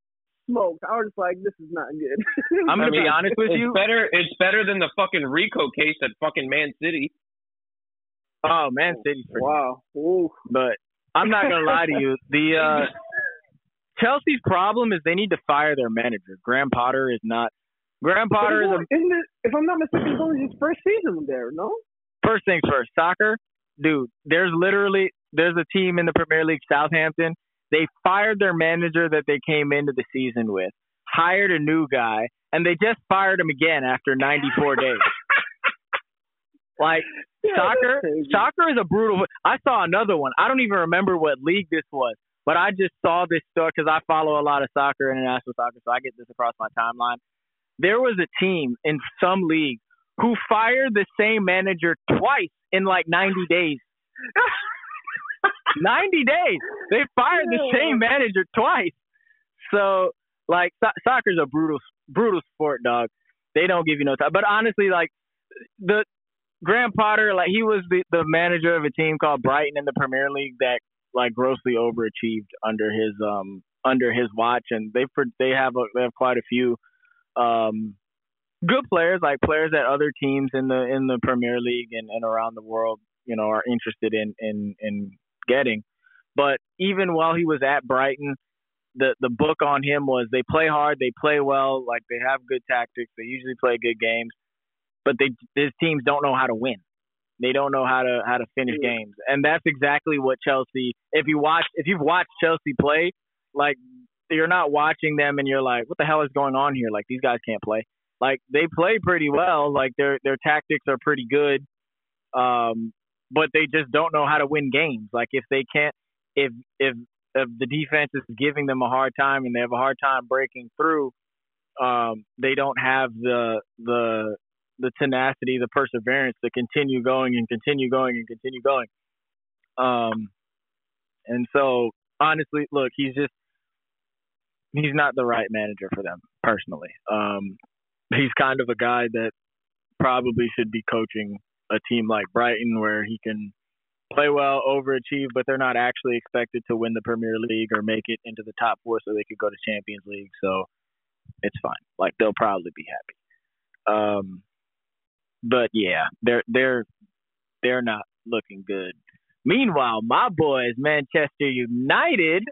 smoked. I was just like, this is not good. I'm gonna mean, be honest with you. it's better. It's better than the fucking Rico case at fucking Man City. Oh, Man City's pretty. wow. Ooh. But I'm not gonna lie to you. The uh, Chelsea's problem is they need to fire their manager. Graham Potter is not. Graham Potter is a Isn't it? If I'm not mistaken, it's only his first season there. No. first things first. Soccer, dude. There's literally there's a team in the Premier League, Southampton. They fired their manager that they came into the season with, hired a new guy, and they just fired him again after 94 days. Like Yeah, soccer, soccer is a brutal. I saw another one. I don't even remember what league this was, But I just saw this story because I follow a lot of soccer, international soccer, so I get this across my timeline. There was a team in some league who fired the same manager twice in like 90 days. 90 days. They fired the same manager twice. So, like, so- soccer's a brutal, brutal sport, dog. They don't give you no time. But honestly, like, the Graham Potter, like, he was the, the manager of a team called Brighton in the Premier League that, like, grossly overachieved under his, um, under his watch. And they, they have, a, they have quite a few, um, good players, like players that other teams in the, in the Premier League and, and around the world, you know, are interested in, in, in getting. But even while he was at Brighton, the the book on him was they play hard, they play well, like they have good tactics, they usually play good games, but they his teams don't know how to win. They don't know how to how to finish Yeah. games, and that's exactly what Chelsea. If you watch, if you've watched Chelsea play, like you're not watching them and you're like, what the hell is going on here? Like these guys can't play. Like they play pretty well. Like their their tactics are pretty good. Um, but they just don't know how to win games. Like if they can't, if if if the defense is giving them a hard time and they have a hard time breaking through, um, they don't have the the the tenacity, the perseverance to continue going and continue going and continue going. Um, and so honestly, look, he's just he's not the right manager for them personally. Um, he's kind of a guy that probably should be coaching a team like Brighton where he can play well, overachieve, but they're not actually expected to win the Premier League or make it into the top four so they could go to Champions League. So it's fine. Like they'll probably be happy. Um, but yeah, they're they're they're not looking good. Meanwhile, my boys, Manchester United,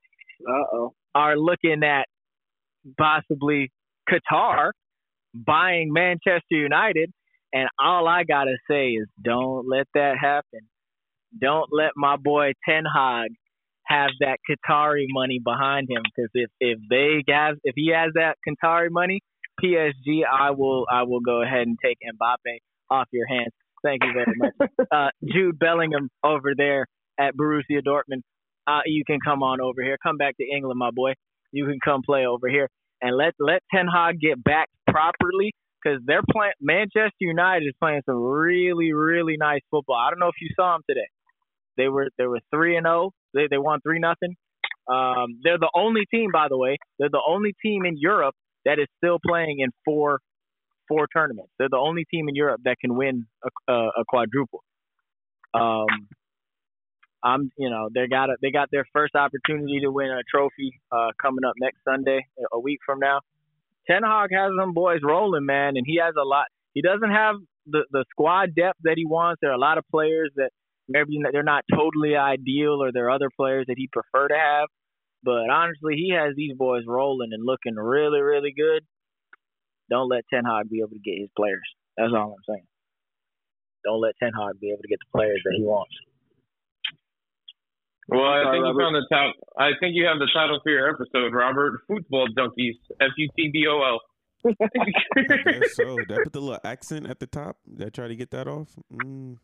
Uh oh. are looking at possibly Qatar buying Manchester United. And all I got to say is don't let that happen. Don't let my boy Ten Hag have that Qatari money behind him because if, if they have if he has that Qatari money, PSG, I will I will go ahead and take Mbappe off your hands. Thank you very much. uh, Jude Bellingham over there at Borussia Dortmund. Uh, you can come on over here. Come back to England, my boy. You can come play over here and let let Ten Hag get back properly because they're playing. Manchester United is playing some really really nice football. I don't know if you saw them today. They were they were three and zero. They they won three nothing. Um, they're the only team, by the way. They're the only team in Europe that is still playing in four four tournaments. They're the only team in Europe that can win a, a, a quadruple. Um, I'm, you know, they got a, they got their first opportunity to win a trophy uh, coming up next Sunday, a week from now. Ten Hag has them boys rolling, man, and he has a lot. He doesn't have the the squad depth that he wants. There are a lot of players that maybe they're not totally ideal, or there are other players that he prefer to have. But honestly, he has these boys rolling and looking really, really good. Don't let Ten Hag be able to get his players. That's all I'm saying. Don't let Ten Hag be able to get the players that he wants. Well, I Sorry, think you Robert. found the title. I think you have the title for your episode, Robert. Football junkies. F U T B O L. so. Did I put the little accent at the top? Did I try to get that off? Mm.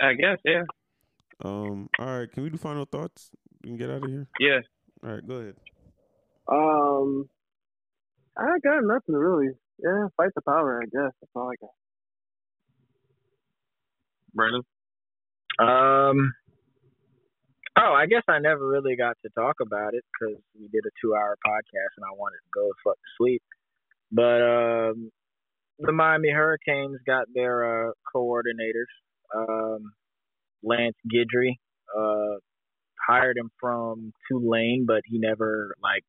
I guess, yeah, Um. All right. Can we do final thoughts? We can get out of here. yeah. All right. Go ahead. Um, I got nothing really. Yeah, fight the power. I guess that's all I got. Brandon. Um. Oh, I guess I never really got to talk about it because we did a two-hour podcast and I wanted to go fuck to sleep. But um, the Miami Hurricanes got their uh, coordinators, um, Lance Guidry, uh, hired him from Tulane, but he never like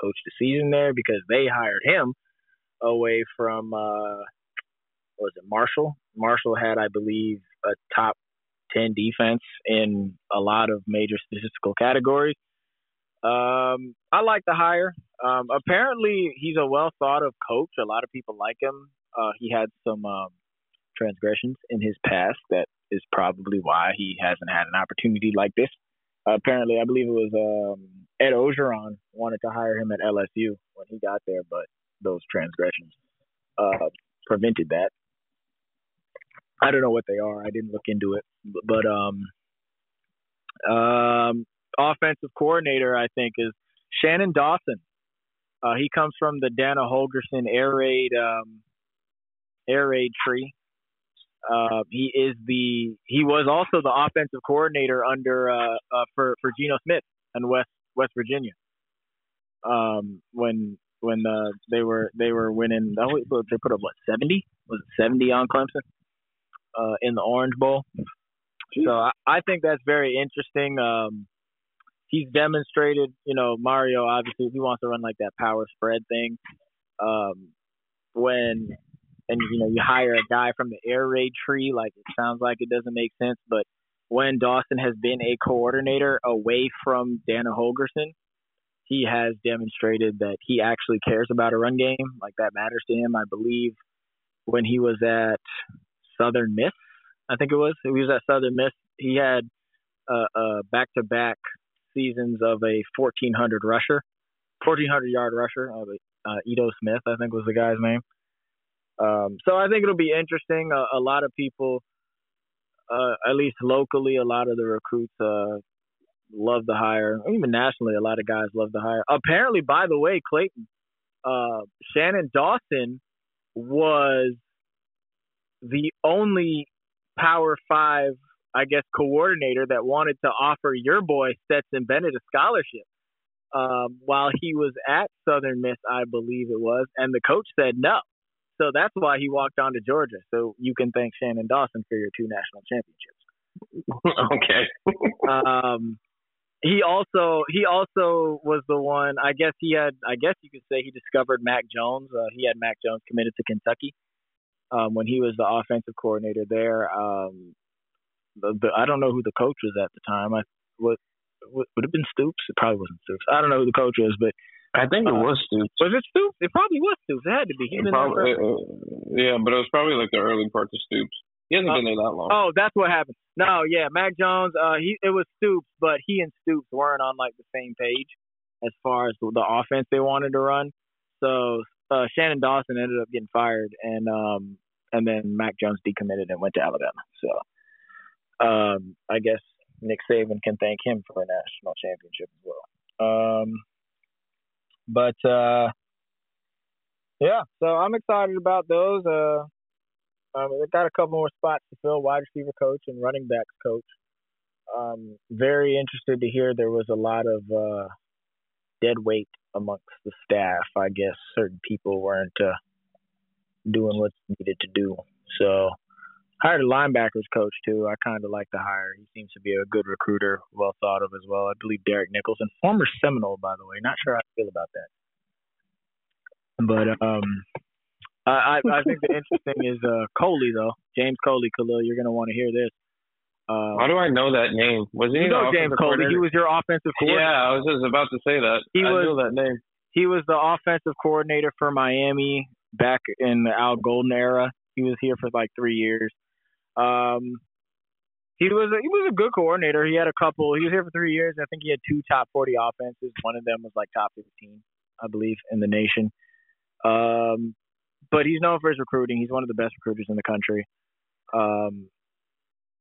coached a season there because they hired him away from uh, was it Marshall? Marshall had, I believe, a top 10 defense in a lot of major statistical categories. Um, I like the hire. Um, apparently, he's a well thought of coach. A lot of people like him. Uh, he had some um, transgressions in his past. That is probably why he hasn't had an opportunity like this. Uh, apparently, I believe it was um, Ed Orgeron wanted to hire him at LSU when he got there, but those transgressions uh, prevented that. I don't know what they are. I didn't look into it, but um, um, offensive coordinator, I think, is Shannon Dawson. Uh, he comes from the Dana Holgorsen air raid um, air raid tree. Uh, he is the he was also the offensive coordinator under uh, uh, for for Geno Smith in West West Virginia. Um, when when uh, they were they were winning, oh, they put up what seventy was it seventy on Clemson uh, in the Orange Bowl. So I, I think that's very interesting. Um, he's demonstrated, you know, Mario obviously he wants to run like that power spread thing. Um, when and you know you hire a guy from the air raid tree, like it sounds like it doesn't make sense, but when Dawson has been a coordinator away from Dana Holgorsen, he has demonstrated that he actually cares about a run game, like that matters to him. I believe when he was at Southern Miss, I think it was, he was at Southern Miss. He had uh, uh, back-to-back seasons of a 1400 rusher, 1400 yard rusher. Uh, uh, Ito Smith, I think was the guy's name. Um, so I think it'll be interesting. a lot of people, uh, at least locally, a lot of the recruits uh, love the hire. Even nationally, a lot of guys love the hire. Apparently, by the way, Clayton, uh, Shannon Dawson was the only Power Five, I guess, coordinator that wanted to offer your boy Stetson Bennett a scholarship um, while he was at Southern Miss, I believe it was, and the coach said no. So that's why he walked on to Georgia. So you can thank Shannon Dawson for your two national championships. okay. um, he also he also was the one. I guess he had. I guess you could say he discovered Mac Jones. Uh, he had Mac Jones committed to Kentucky um, when he was the offensive coordinator there. Um, the, the, I don't know who the coach was at the time. I would would have been Stoops? It probably wasn't Stoops. I don't know who the coach was, but I think it uh, was Stoops. Was it Stoops? It probably was Stoops. It had to be. He probably, uh, yeah, but it was probably like the early part of Stoops. He hasn't uh, been there that long. Oh, that's what happened. No, yeah, Mac Jones. Uh, he it was Stoops, but he and Stoops weren't on like the same page as far as the offense they wanted to run. So uh, Shannon Dawson ended up getting fired, and um, and then Mac Jones decommitted and went to Alabama. So um, I guess Nick Saban can thank him for a national championship as well. Um, but uh, yeah, so I'm excited about those. Uh, um, got a couple more spots to fill: wide receiver coach and running backs coach. Um, very interested to hear there was a lot of uh, dead weight amongst the staff. I guess certain people weren't uh, doing what's needed to do. So hired a linebackers coach too. I kind of like the hire. He seems to be a good recruiter, well thought of as well. I believe Derek Nicholson, former Seminole, by the way. Not sure how I feel about that. But um, I I think the interesting is uh Coley though. James Coley, Khalil. You're gonna want to hear this. Uh, How do I know that name? Was he you know James Coley? He was your offensive coordinator. Yeah, I was just about to say that. He I was, knew that name. He was the offensive coordinator for Miami back in the Al Golden era. He was here for like three years. Um, he was a, he was a good coordinator. He had a couple. He was here for three years. I think he had two top forty offenses. One of them was like top fifteen, I believe, in the nation. Um, but he's known for his recruiting. He's one of the best recruiters in the country. Um,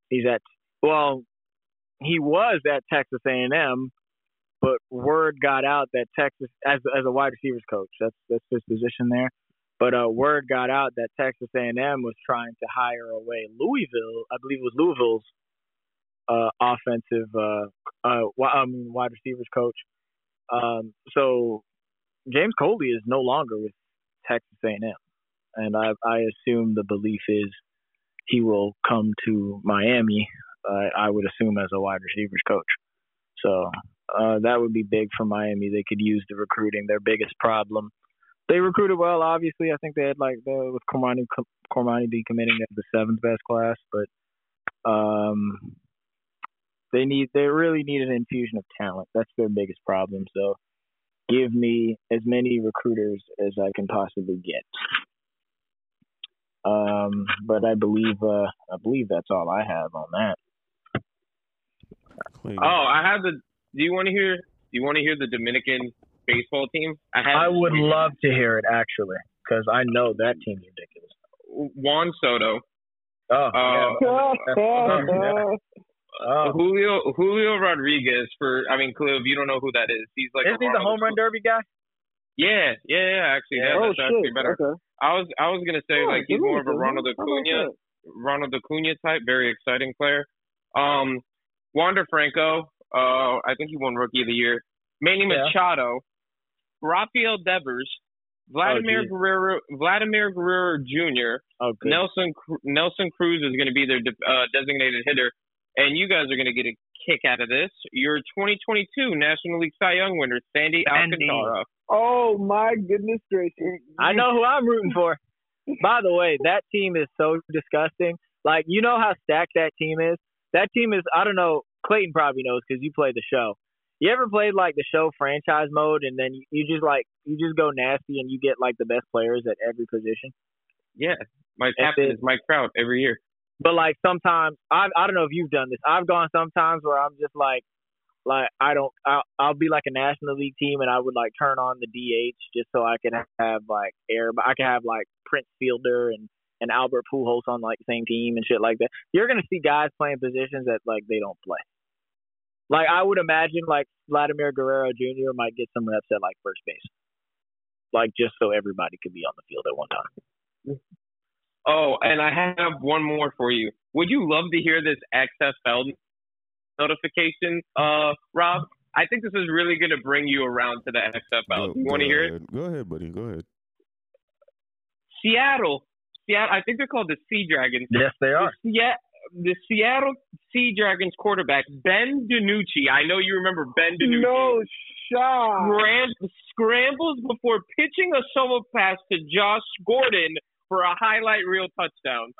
he's at well, he was at Texas A&M, but word got out that Texas, as as a wide receivers coach, that's that's his position there. But uh, word got out that Texas A&M was trying to hire away Louisville. I believe it was Louisville's uh, offensive uh, uh, um, wide receivers coach. Um, so James Coley is no longer with Texas A&M, and I, I assume the belief is he will come to Miami. Uh, I would assume as a wide receivers coach. So uh, that would be big for Miami. They could use the recruiting. Their biggest problem they recruited well. Obviously, I think they had like the, with Cormani Cormani decommitting as the seventh best class, but um, they need they really need an infusion of talent. That's their biggest problem. So give me as many recruiters as I can possibly get. Um, but I believe uh, I believe that's all I have on that. Oh, I have the. Do you want to hear? Do you want to hear the Dominican baseball team. I, I would love to hear it actually, because I know that team's ridiculous. Juan Soto. Oh, uh, yeah. Oh. Julio Julio Rodriguez for I mean Cliff, you don't know who that is. He's like Isn't he the home run derby guy? Yeah, yeah, yeah. Actually, Yeah. that, oh actually shit. better. Okay. I was I was gonna say Oh, like he's more of a Ronald Acuna. Ronald Acuna type, very exciting player. Um, Wander Franco, uh, I think he won Rookie of the Year. Manny Yeah. Machado, Rafael Devers, Vladimir geez. Guerrero, Vladimir Guerrero Jr. Oh. Nelson Nelson Cruz is going to be their de- uh, designated hitter, and you guys are going to get a kick out of this. Your 2022 National League Cy Young winner, Sandy Sandy. Alcantara. Oh my goodness gracious! I know who I'm rooting for. By the way, that team is so disgusting. Like, you know how stacked that team is? That team is, I don't know, Clayton probably knows because you played the show. You ever played like the show franchise mode and then you, you just like, you just go nasty and you get like the best players at every position? Yeah, my captain is Mike Trout every year. But like sometimes, I I don't know if you've done this. I've gone sometimes where I'm just like, like I don't, I'll, I'll be like a National League team and I would like turn on the DH just so I can have like air, but I can have like Prince Fielder and and Albert Pujols on like the same team and shit like that. You're gonna see guys playing positions that like they don't play. Like I would imagine like Vladimir Guerrero Jr. might get some reps at like first base, like just so everybody could be on the field at one time. Oh, and I have one more for you. Would you love to hear this XFL notification, uh, Rob? I think this is really going to bring you around to the XFL. you want to hear it? it? Go ahead, buddy. Go ahead. Seattle, Seattle. I think they're called the Sea Dragons. Yes, they The, Sea- the Seattle Sea Dragons quarterback Ben DiNucci. I know you remember Ben DiNucci. No shot. Scram- scrambles before pitching a solo pass to Josh Gordon for a highlight reel touchdown.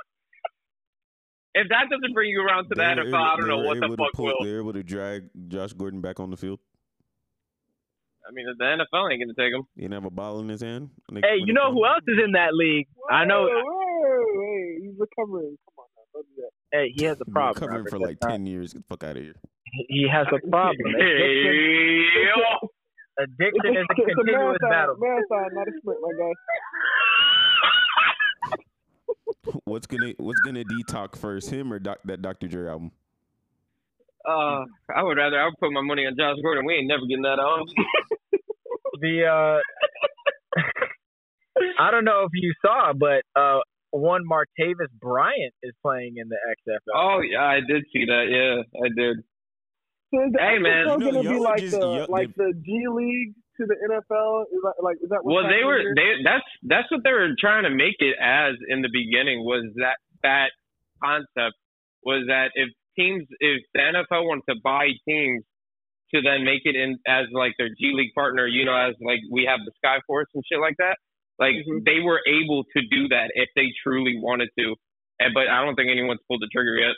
If that doesn't bring you around to the They were NFL, able- I don't know what the fuck pull- will. They were able to drag Josh Gordon back on the field. I mean, the NFL ain't gonna take him. He didn't have a ball in his hand. they- Hey, you know who else is in that league? I know. He's recovering. Come on now, don't that. Hey, he has a Been problem. Covering Robert. for like That's not- ten years. Get the fuck out of here. He has a problem. Addiction, addiction is a it's a continuous marathon, battle. marathon, not a sprint, my guy. What's gonna What's gonna detox first, him or doc, that Dr. Dre album? Uh, I would rather I would put my money on Josh Gordon. We ain't never getting that on. The uh, I don't know if you saw, but uh, one Martavis Bryant is playing in the XFL. Oh yeah, I did see that. Yeah, I did. So is the Hey, man. XFL You know, gonna be like just- the y'all- like the G League to the NFL? Is that like is that what's Well, they were here? they that's that's what they were trying to make it as in the beginning was that that concept was that if teams if the NFL wanted to buy teams to then make it in as like their G League partner, you know, as like we have the Sky Force and shit like that. Like Mhm. they were able to do that if they truly wanted to. And but I don't think anyone's pulled the trigger yet.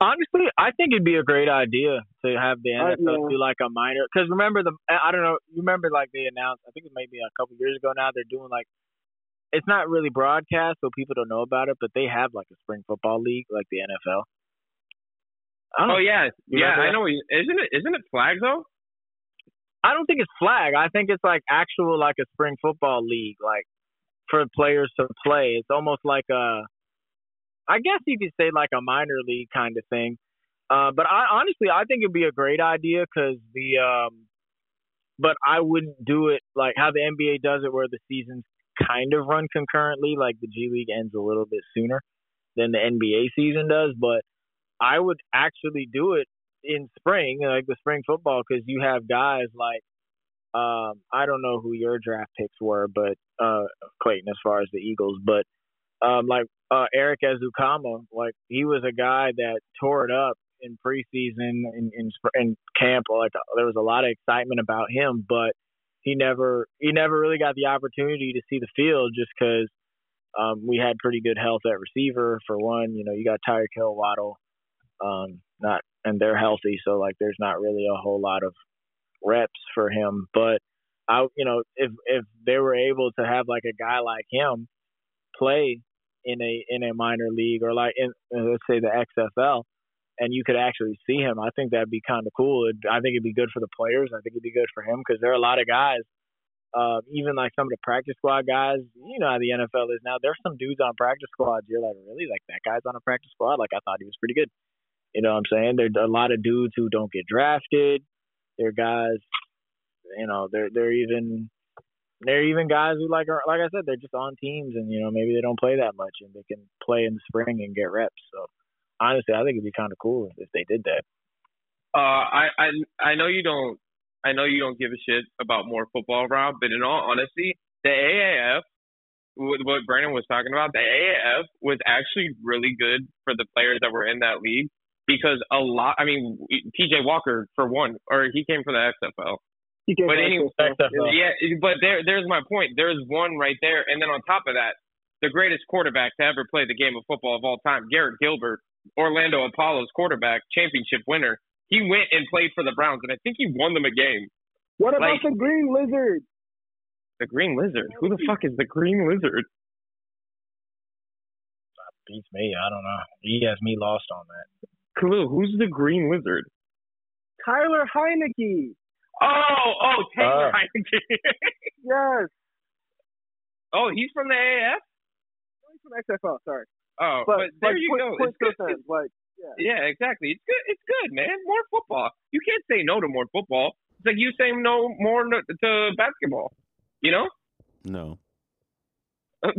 Honestly, I think it'd be a great idea to have the Uh, NFL yeah. do like a minor. Because remember the I don't know. You remember like they announced. I think it might be a couple years ago now. They're doing like it's not really broadcast, so people don't know about it. But they have like a spring football league, like the NFL. Oh yeah, yeah. remember I know. Isn't it? Isn't it flag though? I don't think it's flag. I think it's like actual like a spring football league, like for players to play. It's almost like a, I guess you could say like a minor league kind of thing. Uh, but I honestly, I think it'd be a great idea because the, um, but I wouldn't do it like how the NBA does it, where the seasons kind of run concurrently. Like the G League ends a little bit sooner than the NBA season does, but I would actually do it in spring, like the spring football, because you have guys like um, I don't know who your draft picks were, but uh, Clayton, as far as the Eagles, but um, like uh, Erik Ezukanma, like he was a guy that tore it up in preseason in in, in camp. Like there was a lot of excitement about him, but he never he never really got the opportunity to see the field just because um, we had pretty good health at receiver for one. You know, you got Tyreek Hill, Waddle, um, not and they're healthy, so like there's not really a whole lot of reps for him. But I, you know, if if they were able to have like a guy like him play in a in a minor league or like in let's say the XFL, and you could actually see him, I think that'd be kind of cool. It, I think it'd be good for the players. I think it'd be good for him because there are a lot of guys. Uh, even like some of the practice squad guys, you know how the NFL is now. There's some dudes on practice squads. You're like, really? Like that guy's on a practice squad? Like I thought he was pretty good. You know what I'm saying? There's a lot of dudes who don't get drafted. They're guys, you know, they're they're even they're even guys who like are like I said, they're just on teams and you know maybe they don't play that much and they can play in the spring and get reps. So honestly, I think it'd be kind of cool if they did that. Uh, I, I I know you don't I know you don't give a shit about more football, Rob, but in all honesty, the AAF, with what Brandon was talking about, the AAF was actually really good for the players that were in that league because a lot. I mean, PJ Walker for one, or he came from the XFL. He came But back anyway, to us, XFL. Yeah, but there, there's my point. There's one right there, and then on top of that, the greatest quarterback to ever play the game of football of all time, Garrett Gilbert, Orlando Apollo's quarterback, championship winner. He went and played for the Browns, and I think he won them a game. What about like- the Green Lizard? The Green Lizard. Who the fuck is the Green Lizard? That beats me. I don't know. He has me lost on that. Clue. Who's the Green Wizard? Tyler Heinicke. Oh, oh, Taylor Oh. Ah. Heinicke. Yes. oh, he's from the AAF. He's from XFL. Sorry. Oh, but, But, there but you point, go. Point It's good. still. Like, yeah. Yeah, exactly. It's good. It's good, man. More football. You can't say no to more football. It's like you saying no more no, to basketball. You know? No.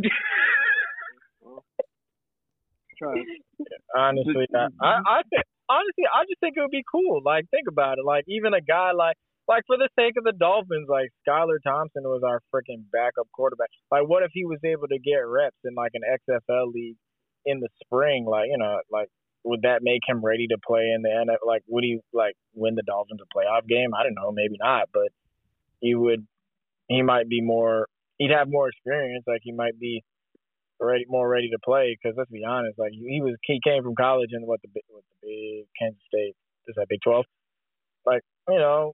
Honestly, I, I, I think honestly, I just think it would be cool. Like, think about it. Like, even a guy like, like for the sake of the Dolphins, like Skylar Thompson was our freaking backup quarterback. Like, what if he was able to get reps in like an XFL league in the spring? Like, you know, like would that make him ready to play in the NFL? Like, would he like win the Dolphins a playoff game? I don't know, maybe not, but he would. He might be more. He'd have more experience. Like, he might be ready, more ready to play. Because let's be honest, like he was, he came from college in what the big, what the big Kansas State is that Big Twelve. Like you know,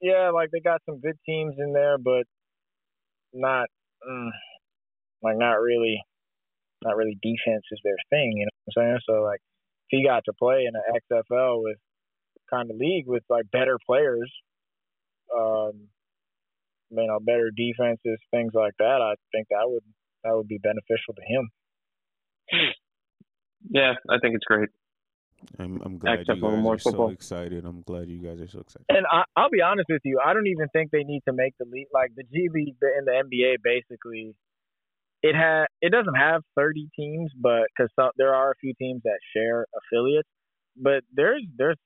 yeah, like they got some good teams in there, but not mm, like not really, not really defense is their thing. You know what I'm saying? So like, if he got to play in an XFL with kind of league with like better players, um, you know, better defenses, things like that, I think that would that would be beneficial to him. yeah, I think it's great. I'm, I'm glad Except you guys more are football. so excited. I'm glad you guys are so excited. And I, I'll be honest with you, I don't even think they need to make the league like the G League and the NBA. Basically, it had it doesn't have 30 teams, but because there are a few teams that share affiliates, but there's there's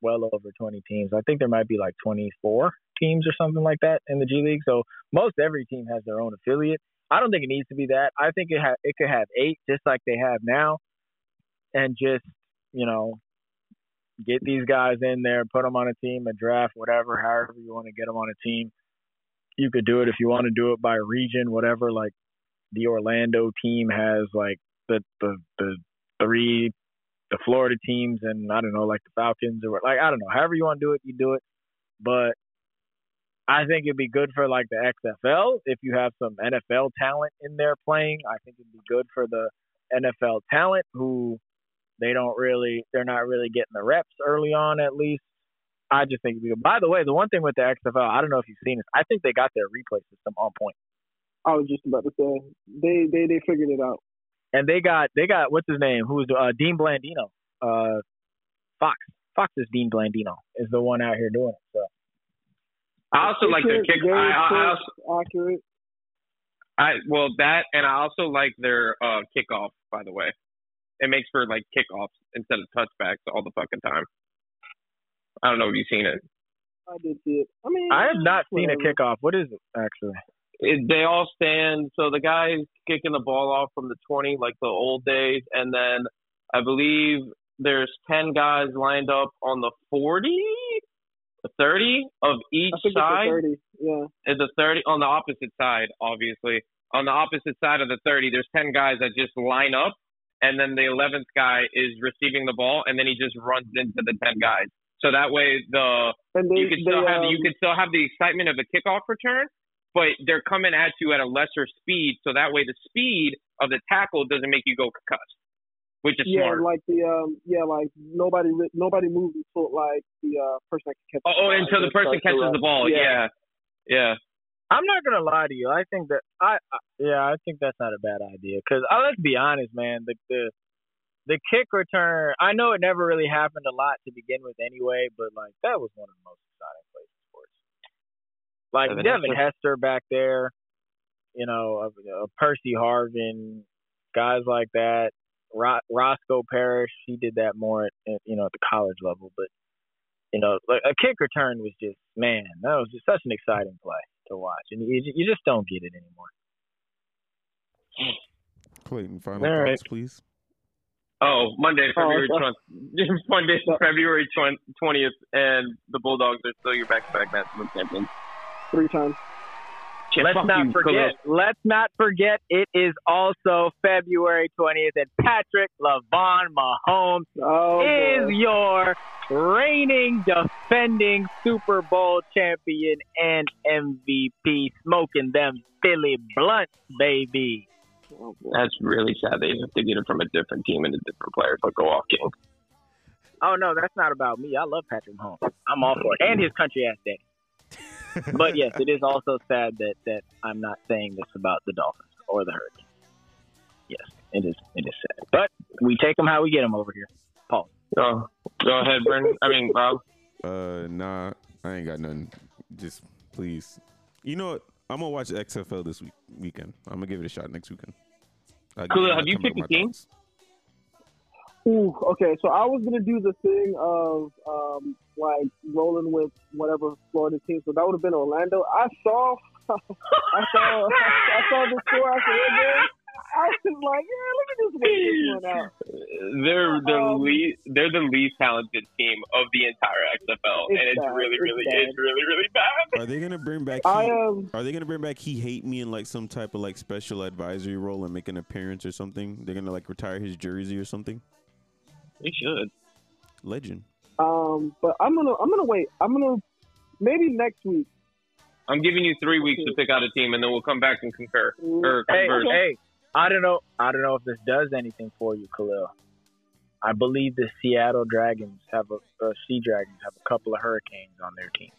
well over 20 teams. I think there might be like 24 teams or something like that in the G League. So most every team has their own affiliate. I don't think it needs to be that. I think it ha- it could have eight, just like they have now, and just you know get these guys in there, put them on a team, a draft, whatever, however you want to get them on a team. You could do it if you want to do it by region, whatever. Like the Orlando team has like the the the three the Florida teams and I don't know like the Falcons or like I don't know. However you want to do it, you do it. But I think it'd be good for like the XFL if you have some NFL talent in there playing. I think it'd be good for the NFL talent who they don't really they're not really getting the reps early on at least. I just think it'd be good. By the way, the one thing with the XFL, I don't know if you've seen this, I think they got their replay system on point. I was just about to say they they they figured it out. And they got they got what's his name? Who's uh Dean Blandino. Uh Fox. Fox is Dean Blandino is the one out here doing it. So I also like their kick. I, I, I, also, accurate. I well that, and I also like their uh kickoff. By the way, it makes for like kickoffs instead of touchbacks all the fucking time. I don't know if you've seen it. I did see it. I mean, I have not seen a whatever. kickoff. What is it actually? it, they all stand. So the guy's kicking the ball off from the 20, like the old days, and then I believe there's 10 guys lined up on the 40, the 30 of each side. it's a thirty. Yeah. Is the 30 on the opposite side, obviously. On the opposite side of the 30, there's 10 guys that just line up, and then the 11th guy is receiving the ball, and then he just runs into the 10 guys. So that way, the they you can they, still have um, you can still have the excitement of the kickoff return, but they're coming at you at a lesser speed, so that way the speed of the tackle doesn't make you go concussed, which is yeah, smart. like the um yeah, like nobody nobody moves until like the uh person that can catch. oh, oh, ball, until the person catches run. the ball. Yeah, yeah. I'm not gonna lie to you. I think that I, I yeah, I think that's not a bad idea. Cause uh, let's be honest, man. The the the kick return. I know it never really happened a lot to begin with, anyway. But like that was one of the most exciting plays in sports. Like Devin Devin Hester back there, you know, a, uh, Percy Harvin, guys like that. Ro- Roscoe Parrish, he did that more at, at you know at the college level, but you know, like a kick return was just man, that was just such an exciting play to watch, and you, you just don't get it anymore. Clayton, final All right. thoughts, please. Oh, Monday, oh, February Oh, twentieth. Monday, February twentieth, and the Bulldogs are still your back-to-back national champions. Three times. Yeah, let's fuck not you, forget. Khalil. Let's not forget. It is also February 20th, and Patrick LaVon Mahomes Oh, is boy. your reigning, defending Super Bowl champion and MVP, smoking them Philly blunts, baby. Oh. That's really sad. They have to get it from a different team and a different player to go off game. Oh no, that's not about me. I love Patrick Mahomes. I'm all for it, and his country ass daddy. But yes, it is also sad that that I'm not saying this about the Dolphins or the Hurricanes. Yes, it is. It is sad, but we take them how we get them over here. Paul. Go, go ahead, Brandon. I mean, Bob. Uh, nah, I ain't got nothing. Just please. You know what? I'm gonna watch XFL this week weekend. I'm gonna give it a shot next weekend. I'll give Khalil, you my- have you picked with a team? thoughts. Ooh, okay. So I was gonna do the thing of um, like rolling with whatever Florida team. So that would have been Orlando. I saw, I saw, I saw the score after that game. I was like, yeah, let me just wait this one out. They're the Um, least. They're the least talented team of the entire XFL, It's and it's bad. really, It's really, bad. it's really, really bad. Are they gonna bring back? I He- um, Are they gonna bring back he hate me in like some type of like special advisory role and make an appearance or something? They're gonna like retire his jersey or something. They should. Legend. um, but I'm gonna, I'm gonna wait. I'm gonna maybe next week. I'm giving you three weeks to pick out a team, and then we'll come back and concur or Hey, converse. hey, I don't know. I don't know if this does anything for you, Khalil. I believe the Seattle Dragons have a uh, Sea Dragons have a couple of Hurricanes on their team.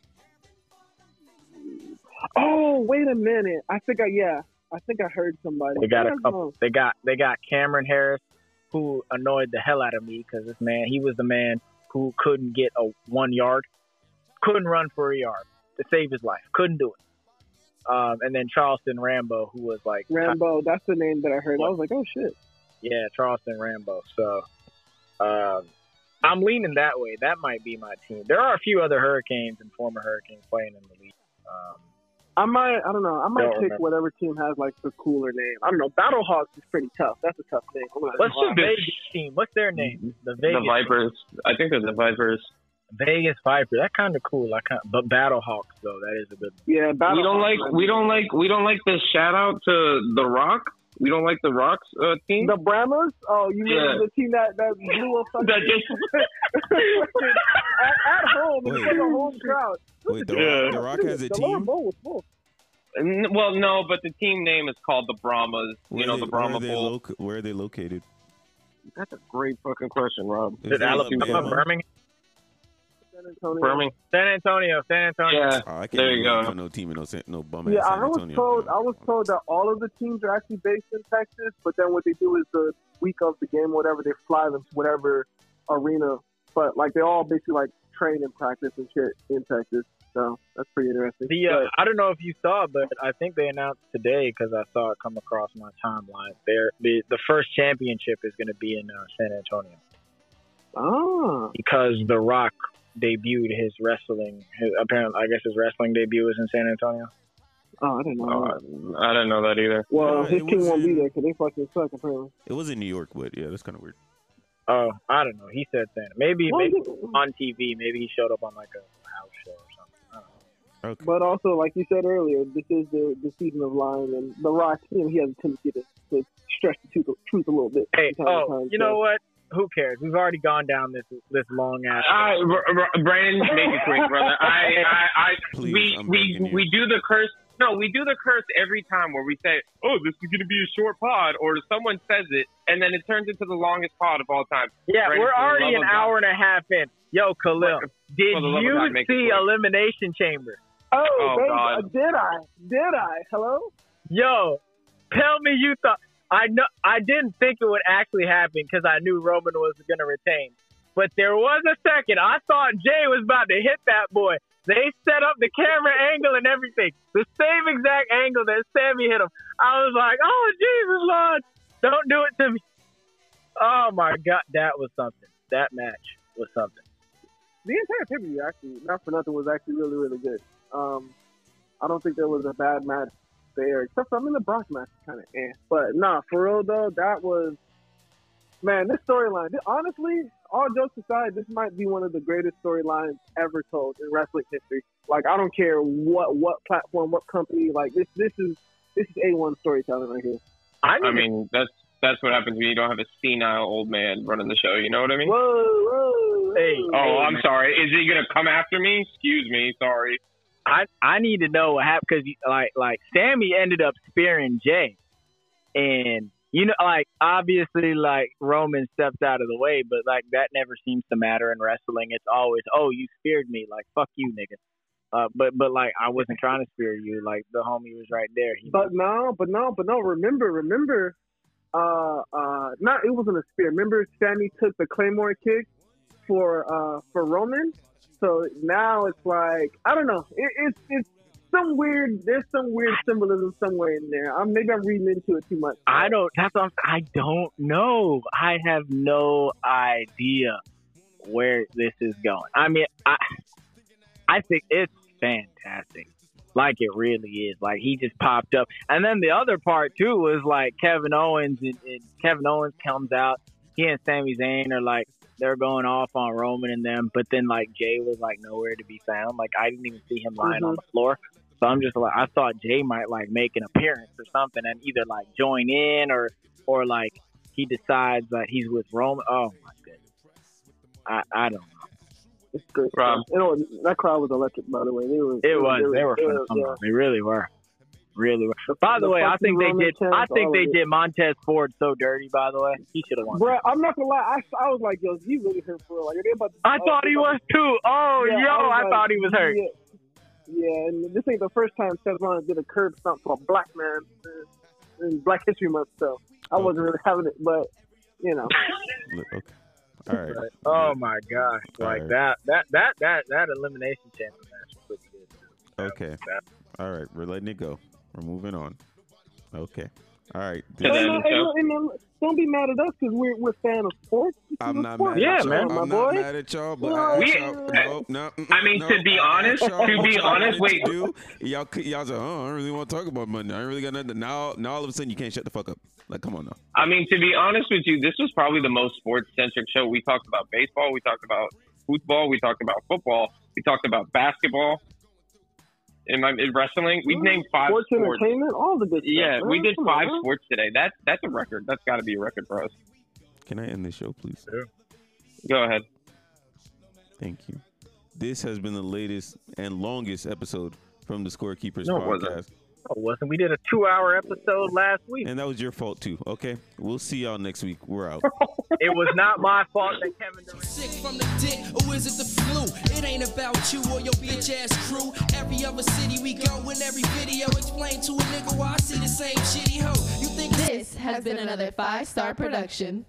Oh, wait a minute. I think I yeah. I think I heard somebody. They got I a don't couple. know. They got they got Cameron Harris, who annoyed the hell out of me because this man he was the man who couldn't get a one yard, couldn't run for a yard to save his life, couldn't do it. Um, and then Charleston Rambo, who was like Rambo. That's the name that I heard. I was like, oh shit. Yeah, Charleston Rambo. So um, I'm leaning that way. That might be my team. There are a few other Hurricanes and former Hurricanes playing in the league. Um, I might, I don't know. I might pick remember. whatever team has like the cooler name. I don't know. Battlehawks is pretty tough. That's a tough thing. What's the Vegas team? What's their name? Mm-hmm. The Vegas The Vipers. I think they're the Vipers. Vegas Vipers. That kind of cool. I kind, but Battlehawks though. That is a good. Yeah, Battlehawks. We don't like. might We don't like. We don't like the shout out to the Rock. We don't like the Rock's uh, team. The Brahmas? Oh, you mean Yeah. the team that that blew a fucking That just- at, at home in Wait. front of a home crowd. Wait, the, Yeah. Rock, the Rock has a the team. Bowl was full. Well, no, but the team name is called the Brahmas. Where You know, they- the Brahma where they Bowl. loc- where are they located? That's a great fucking question, Rob. Is Did it Alabama, Alabama? Birmingham, San Antonio. Birmingham. San Antonio, San Antonio. Yeah. Oh, I can't There you go. No team, in no no bum Yeah, ass San I was Antonio. told I was told that all of the teams are actually based in Texas, but then what they do is the week of the game, whatever, they fly them to whatever arena. But like they all basically like train and practice and shit in Texas. So that's pretty interesting. The uh, I don't know if you saw, but I think they announced today because I saw it come across my timeline. There, the the first championship is going to be in uh, San Antonio ah, because The Rock debuted his wrestling. His, apparently, I guess his wrestling debut was in San Antonio. oh, I didn't know. Uh, that. I didn't know that either. Well, Uh, his team won't be there because they fucking suck apparently. It was in New York, but yeah, that's kind of weird. Oh, I don't know. He said that Maybe Well, maybe on TV. Maybe he showed up on like a house show or something. I don't know. Okay. But also, like you said earlier, this is the, the season of lying, and The Rock, you know, he has a tendency to, to stretch the truth, truth a little bit. Hey, from time to oh, time, you so- know what? Who cares? We've already gone down this this long ass. I, R- R- Brandon, make it quick, brother. I, I, I Please, we, I'm we, begging you. we do the curse. No, we do the curse every time where we say, "Oh, this is going to be a short pod," or someone says it, and then it turns into the longest pod of all time. Yeah, Brandon, we're already an of God. hour and a half in. Yo, Khalil, did for the love of you God, see. Elimination Chamber? Oh, Oh, baby, God. uh, did I? Did I? Hello? Yo, tell me you thought. I know I didn't think it would actually happen because I knew Roman was going to retain. But there was a second I thought Jay was about to hit that boy. They set up the camera angle and everything, the same exact angle that Sami hit him. I was like, "Oh Jesus Lord, don't do it to me!" Oh my God, that was something. That match was something. the entire pay actually, not for nothing, was actually really, really good. Um, I don't think there was a bad match there, except for I mean the Brock match kind of eh. But nah, for real though, that was man. This storyline, honestly, all jokes aside, this might be one of the greatest storylines ever told in wrestling history. Like I don't care what what platform, what company. Like this, this is this is a one storytelling right here. I, I mean, that's that's what happens when you don't have a senile old man running the show. You know what I mean? Whoa, whoa. Hey, Oh, hey, I'm sorry. Is he gonna come after me? Excuse me. Sorry. I I need to know what happened because like like Sami ended up spearing Jay, and you know like obviously like Roman steps out of the way, but like that never seems to matter in wrestling. It's always oh you speared me like fuck you nigga. Uh, but but like I wasn't trying to spear you. Like the homie was right there. He But no, but no, but no. Remember, remember. Uh, uh, not it wasn't a spear. Remember, Sami took the Claymore kick for uh for Roman. So now it's like I don't know. It, it's it's some weird. There's some weird symbolism somewhere in there. I'm, maybe I'm reading into it too much. I don't. That's what I'm, I don't know. I have no idea where this is going. I mean, I I think it's fantastic. Like it really is. Like he just popped up, and then the other part too was like Kevin Owens and, and Kevin Owens comes out. He and Sami Zayn are like they're going off on Roman and them, but then like Jay was like nowhere to be found. Like I didn't even see him lying on mm-hmm. the floor. So I'm just like I thought Jay might like make an appearance or something and either like join in or or like he decides that he's with Roman. Oh my goodness. I I don't know. It's good. Rob. You know, that crowd was electric, by the way. They were. It was. They were it fun. was, Come yeah. They really were. Really were. By the The way, I think they did. I think they did Montez Ford so dirty. By the way, he should have won. Bruh, I'm not gonna lie. I, I was like, yo, he really hurt for real. Like, are they about to, I oh, thought he about was too. Oh, Yeah, yo, was I like, thought he was hurt. Yeah, yeah, and this ain't the first time Seth Rollins did a curb stomp for a black man in- in Black History Month, so I oh. wasn't really having it. But you know, Okay. All right. Oh my gosh, like Alright. that, that, that, that, that elimination chamber match was pretty good. too. Okay. All right. We're letting it go. We're moving on. Okay. All right. To Hey, them, man, hey, so- look, man, don't be mad at us because we're we're fan of sports. I'm not sport. mad Yeah, at y'all. man, my I'm boy. not mad at y'all, but No, I We- y'all, no, no, I mean, no, to be honest- to be honest, wanted wait. do. Y'all, y'all was like, oh, I don't really want to talk about money. I ain't really got nothing. Now, now all of a sudden you can't shut the fuck up. Like, come on now. I mean, to be honest with you, this was probably the most sports centric show. We talked about baseball, we talked about football, we talked about football, we talked about basketball. In my in wrestling, we named five sports, sports. entertainment, all the good stuff. Yeah, we did Come on, five man. sports today. That's that's a record. That's got to be a record for us. Can I end the show, please? Go ahead. Thank you. This has been the latest and longest episode from the Scorekeepers No, it wasn't. Oh, wasn't we did a two-hour episode last week? And that was your fault too. Okay. We'll see y'all next week. We're out. It was not my fault that Kevin Durant. Sick from the dick, or is it the flu? It ain't about you or your bitch ass crew. Every other city we go, in every video, explain to a nigga why I see the same shitty hoe. You think This has been another five star production.